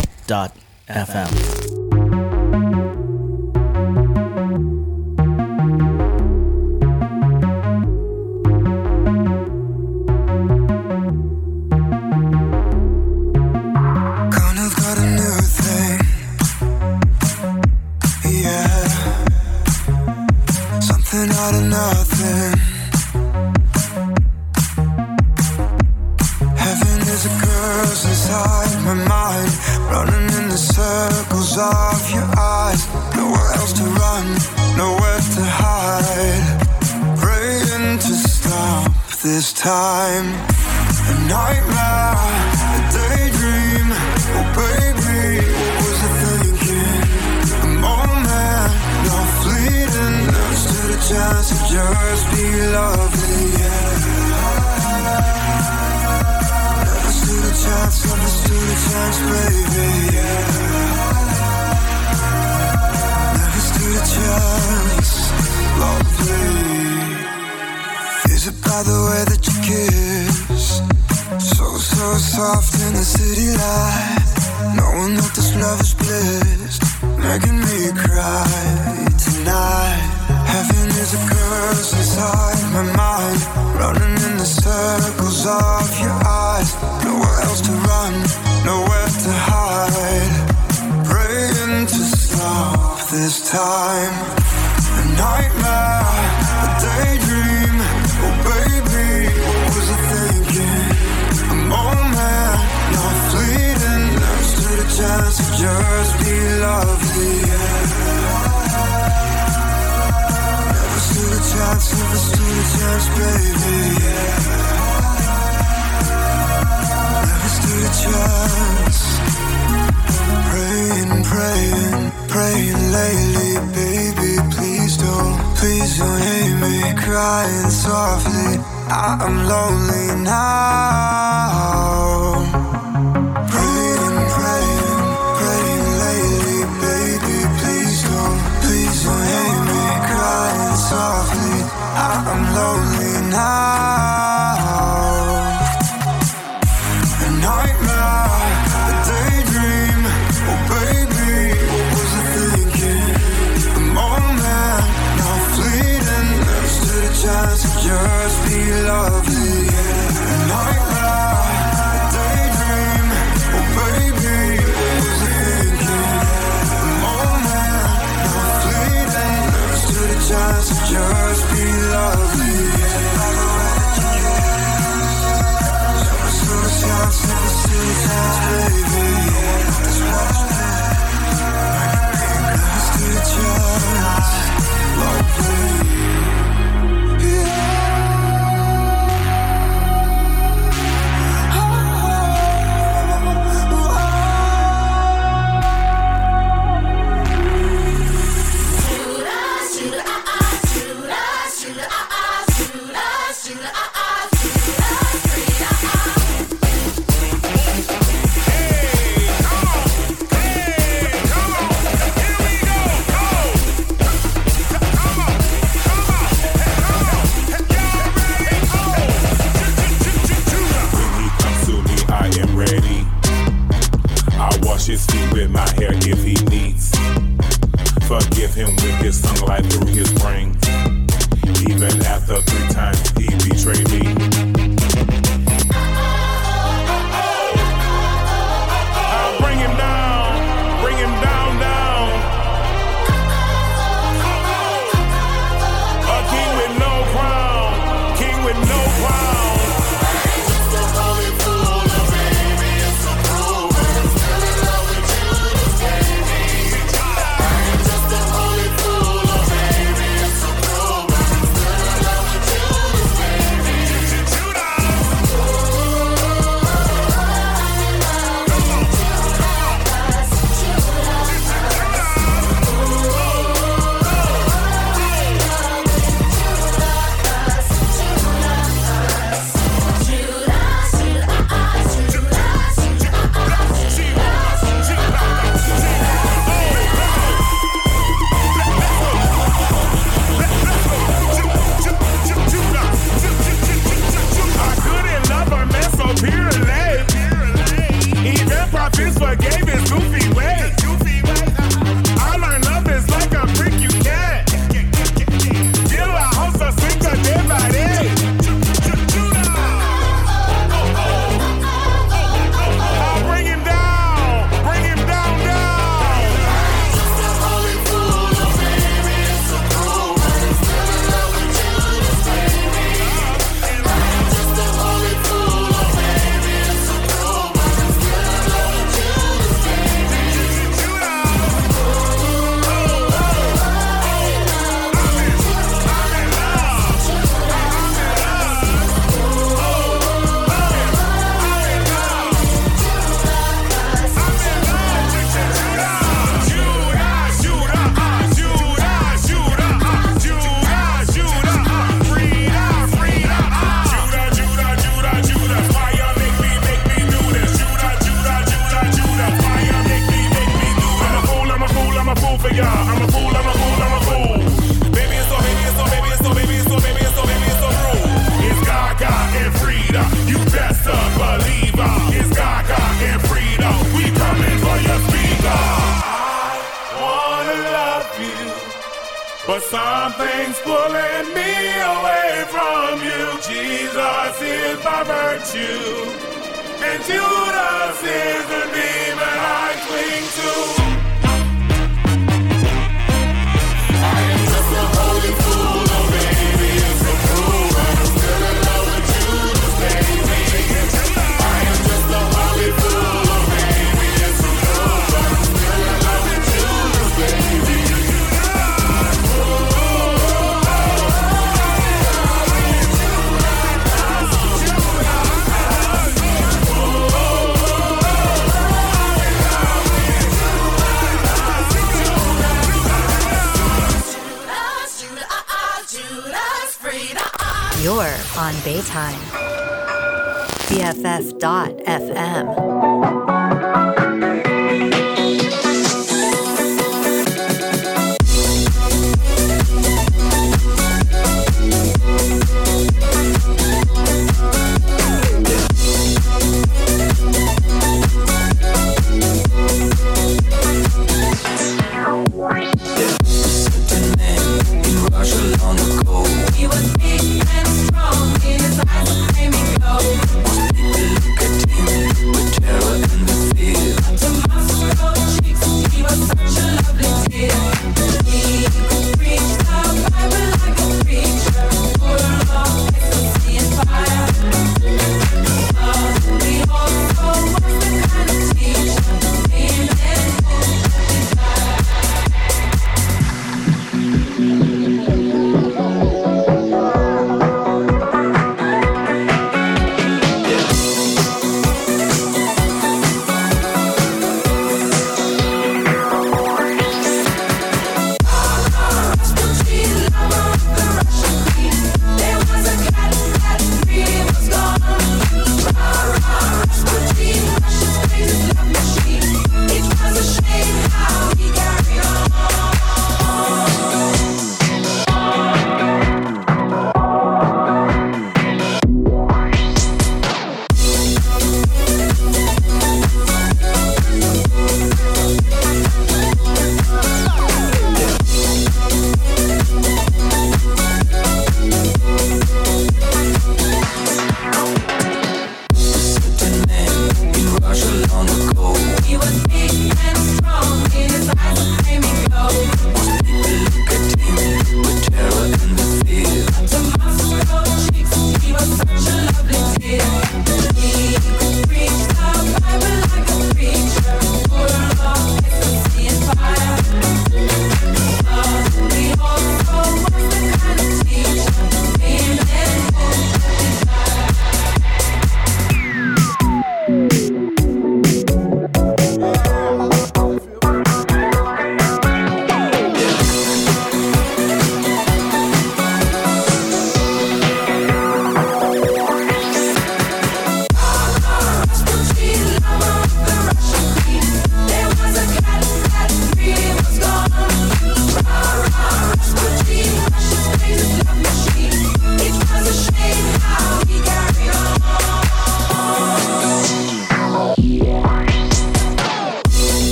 Crying softly, I'm lonely now.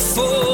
Before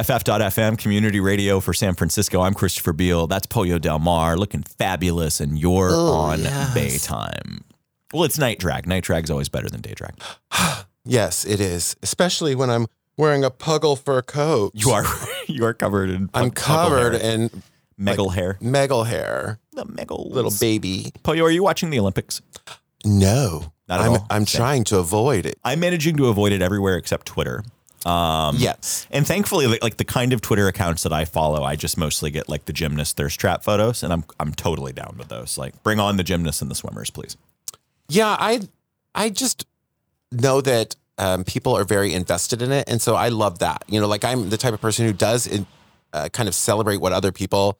BFF.FM, community radio for San Francisco. I'm Christopher Beal. That's Pollo Del Mar, looking fabulous, and you're Oh, on yes. Baytime. Well, it's night drag. Night drag's always better than day drag. Yes, it is. Especially when I'm wearing a puggle fur coat. You are you are covered in. I'm covered in Megal hair. Megal hair. The megal Little baby. Pollo, are you watching the Olympics? No. Not at I'm all. I'm Same. trying to avoid it. I'm managing to avoid it everywhere except Twitter. Um, Yes. and thankfully, like, like the kind of Twitter accounts that I follow, I just mostly get like the gymnast thirst trap photos, and I'm I'm totally down with those. Like, bring on the gymnasts and the swimmers, please. Yeah, I I just know that um, people are very invested in it, and so I love that. You know, like I'm the type of person who does in, uh, kind of celebrate what other people.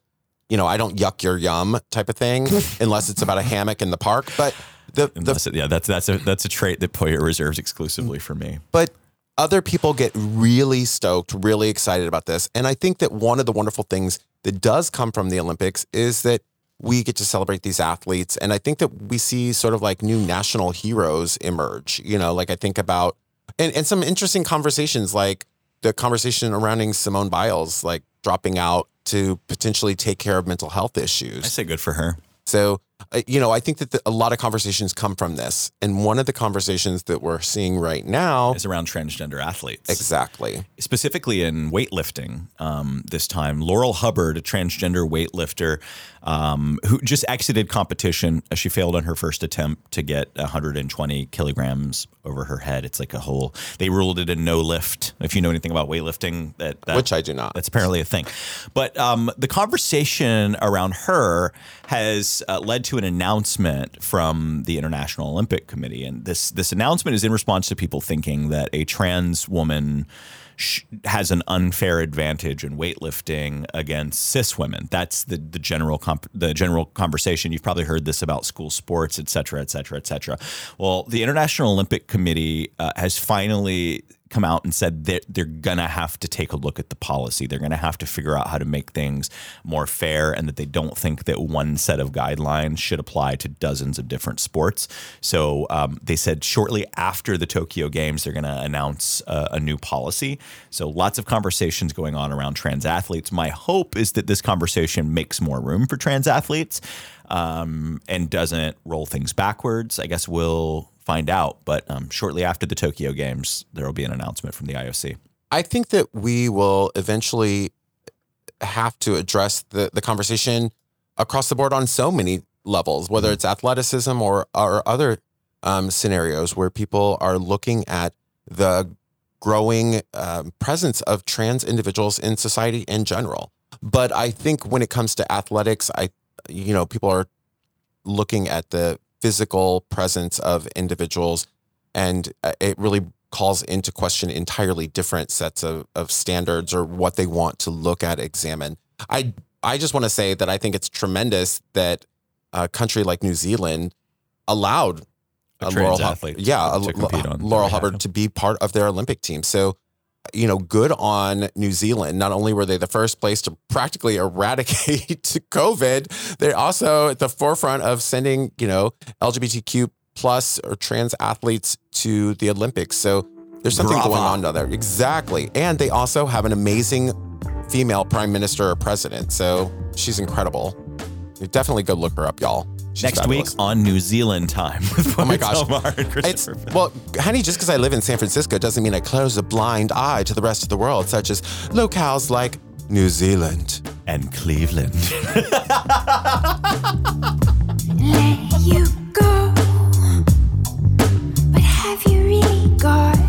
You know, I don't yuck your yum type of thing unless it's about a hammock in the park. But the the it- yeah, that's that's a that's a trait that Pollo reserves exclusively for me. but other people get really stoked, really excited about this. And I think that one of the wonderful things that does come from the Olympics is that we get to celebrate these athletes. And I think that we see sort of like new national heroes emerge. You know, like I think about and, and some interesting conversations like the conversation surrounding Simone Biles, like dropping out to potentially take care of mental health issues. I say good for her. So, you know, I think that the, a lot of conversations come from this. And one of the conversations that we're seeing right now Is around transgender athletes. Exactly. specifically in weightlifting um, this time. Laurel Hubbard, a transgender weightlifter um, who just exited competition as she failed on her first attempt to get 120 kilograms over her head. It's like a whole, they ruled it a no lift. If you know anything about weightlifting, that, that Which I do not. That's apparently a thing. But um, the conversation around her has uh, led to an announcement from the International Olympic Committee, and this this announcement is in response to people thinking that a trans woman sh- has an unfair advantage in weightlifting against cis women. That's the the general comp- the general conversation. You've probably heard this about school sports, et cetera, et cetera, et cetera. Well, the International Olympic Committee uh, has finally come out and said that they're going to have to take a look at the policy. They're going to have to figure out how to make things more fair and that they don't think that one set of guidelines should apply to dozens of different sports. So um, they said shortly after the Tokyo Games, they're going to announce a, a new policy. So lots of conversations going on around trans athletes. My hope is that this conversation makes more room for trans athletes um, and doesn't roll things backwards. I guess we'll find out. But um, shortly after the Tokyo Games, there will be an announcement from the IOC. I think that we will eventually have to address the, the conversation across the board on so many levels, whether it's athleticism or, or other um, scenarios where people are looking at the growing um, presence of trans individuals in society in general. But I think when it comes to athletics, I, you know, people are looking at the physical presence of individuals and uh, it really calls into question entirely different sets of, of standards or what they want to look at examine. I i just want to say that i think it's tremendous that a country like new zealand allowed A trans Laurel yeah on Laurel Hubbard to be part of their Olympic team. So you know good on New Zealand. Not only were they the first place to practically eradicate covid they're also at the forefront of sending you know LGBTQ plus or trans athletes to the Olympics. So there's something Brava. going on down there. Exactly. And they also have an amazing female prime minister or president. So she's incredible. You definitely go look her up y'all She's Next fabulous. week on New Zealand time. With Oh my gosh. Del Mar and It's well, honey, just because I live in San Francisco doesn't mean I close a blind eye to the rest of the world, such as locales like New Zealand. and Cleveland. let you go. But have you really gone?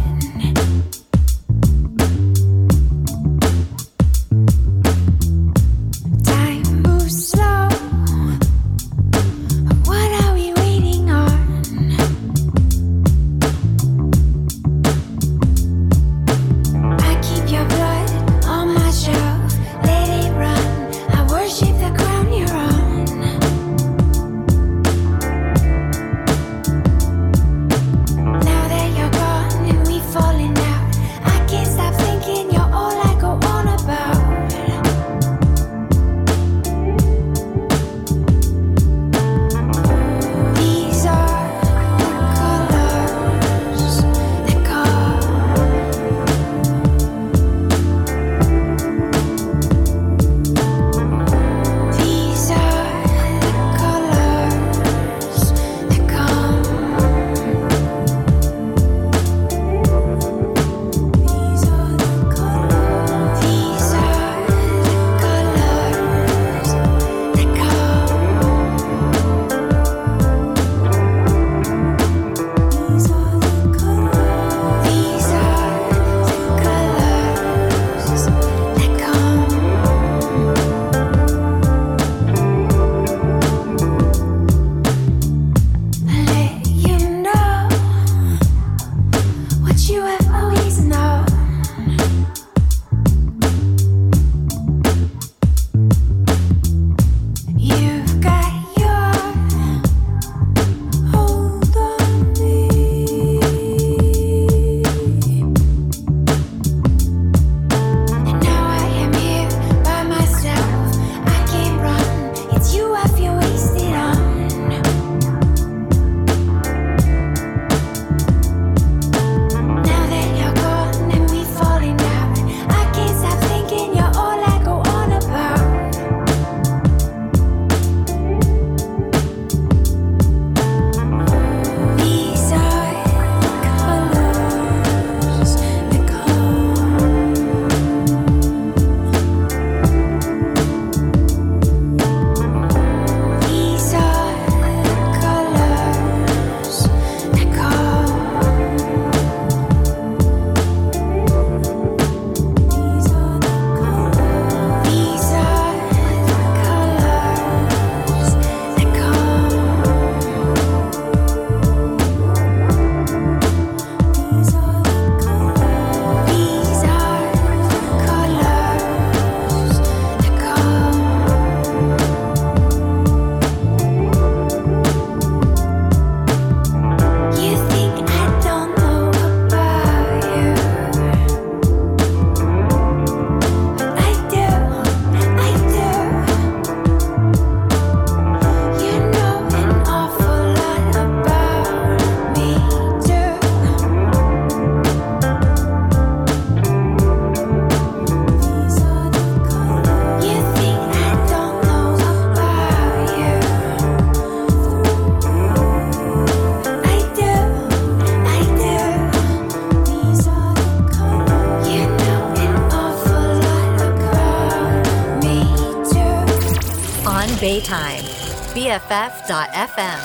Baytime. BFF.FM.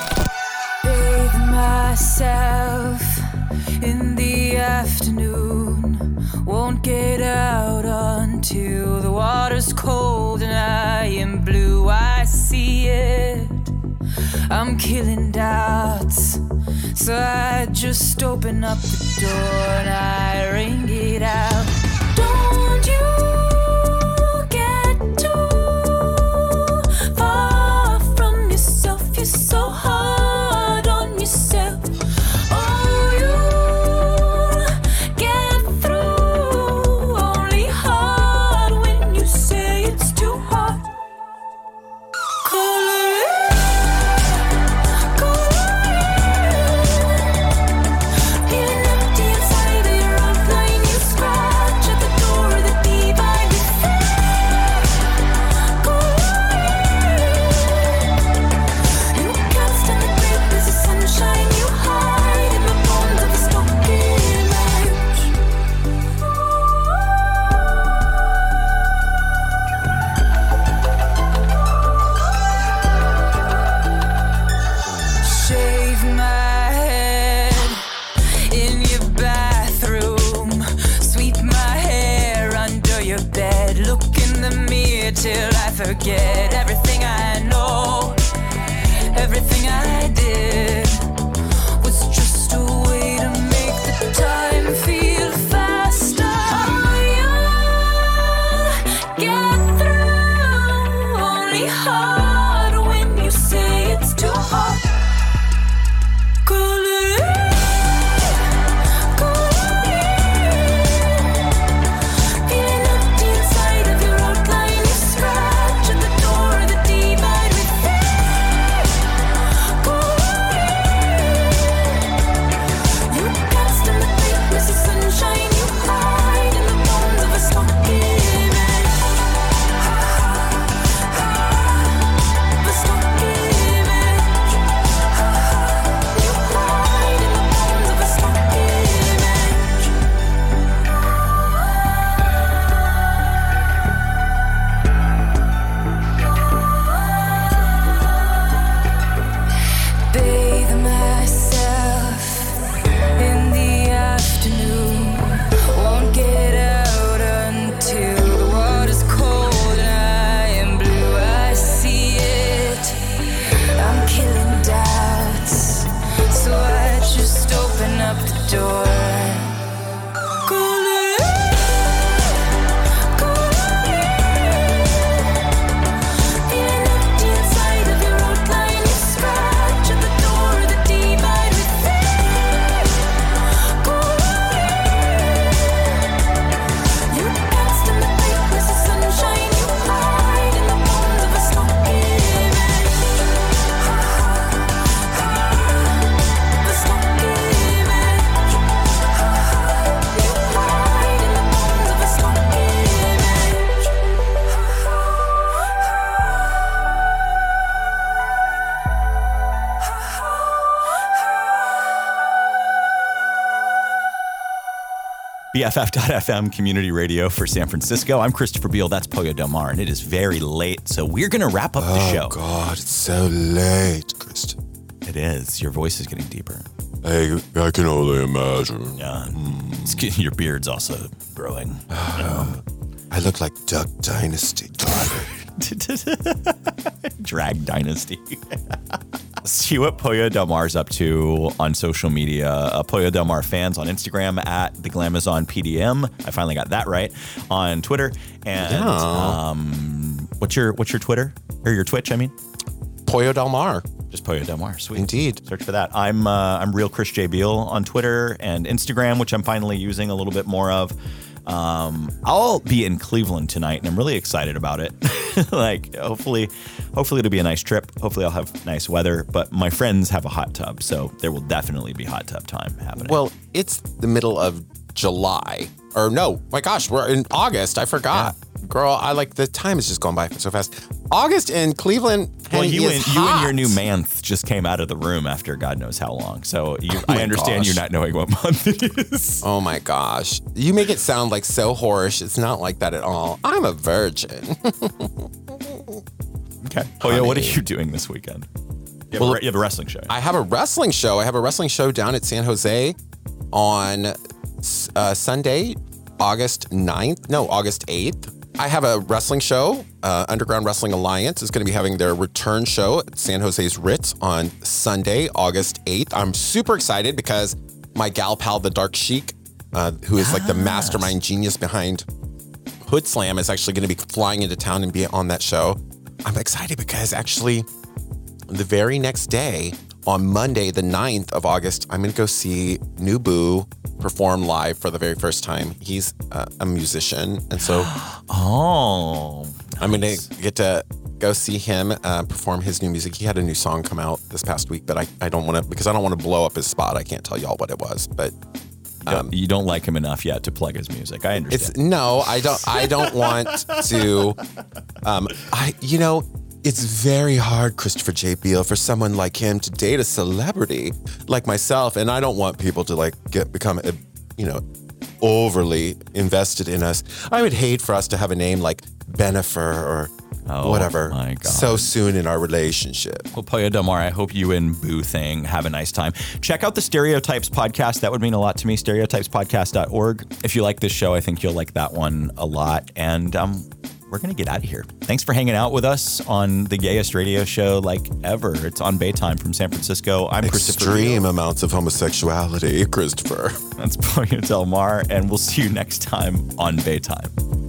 bathe myself in the afternoon. Won't get out until the water's cold and I am blue. I see it. I'm killing doubts. So I just open up the door and I ring it out. BFF.FM community radio for San Francisco. I'm Christopher Beal. That's Pollo Del Mar, and it is very late. So we're going to wrap up the Oh, show. God, it's so late, Kristen. It is. Your voice is getting deeper. I, I can only imagine. Yeah. It's your beard's also growing. I look like Duck Dynasty. Drag Dynasty. See what Pollo Del Mar's up to on social media. Uh, Pollo Del Mar fans on Instagram at the Glamazon PDM. I finally got that right on Twitter. And Yeah. um, what's your what's your Twitter or your Twitch? I mean, Pollo Del Mar. just Pollo Del Mar. Sweet. Indeed. Search for that. I'm uh, I'm real Chris J Beal on Twitter and Instagram, which I'm finally using a little bit more of. Um, I'll be in Cleveland tonight, and I'm really excited about it. like, hopefully, hopefully it'll be a nice trip. Hopefully, I'll have nice weather. But my friends have a hot tub, so there will definitely be hot tub time happening. Well, it's the middle of July. Or no, my gosh, we're in August. I forgot. Girl, I like the time is just going by so fast. August in Cleveland. Well, you and you and your new manth just came out of the room after God knows how long. So you, Oh I understand you gosh. not knowing what month it is. Oh my gosh. You make it sound like so whorish. It's not like that at all. I'm a virgin. Okay. Oh yeah, what are you doing this weekend? You have, Well, a, you have a wrestling show. I have a wrestling show. I have a wrestling show down at San Jose on uh, Sunday, August 9th. No, August 8th. I have a wrestling show. Uh, Underground Wrestling Alliance is going to be having their return show at San Jose's Ritz on Sunday, August 8th. I'm super excited because my gal pal, the Dark Sheik, uh, who is like the mastermind genius behind Hoodslam, is actually going to be flying into town and be on that show. I'm excited because actually, the very next day, on Monday, the 9th of August, I'm going to go see Nubu perform live for the very first time. He's uh, a musician. And so oh, I'm going to get to go see him uh, perform his new music. He had a new song come out this past week, but I, I don't want to, because I don't want to blow up his spot. I can't tell y'all what it was, but Um, you don't like him enough yet to plug his music. I understand. It's no, I don't. I don't want to. Um, I you know, it's very hard, Christopher J. Beal, for someone like him to date a celebrity like myself, and I don't want people to like get become, uh, you know, overly invested in us. I would hate for us to have a name like Bennifer or Oh, whatever my God. so soon in our relationship. Well, Pollo Del Mar, I hope you and Boo Thing have a nice time. Check out the Stereotypes podcast. That would mean a lot to me. Stereotypespodcast.org. If you like this show, I think you'll like that one a lot. And um, we're going to get out of here. Thanks for hanging out with us on the gayest radio show like ever. It's on Baytime from San Francisco. I'm Christopher. Extreme amounts of homosexuality, Christopher. That's Pollo Del Mar, and we'll see you next time on Baytime.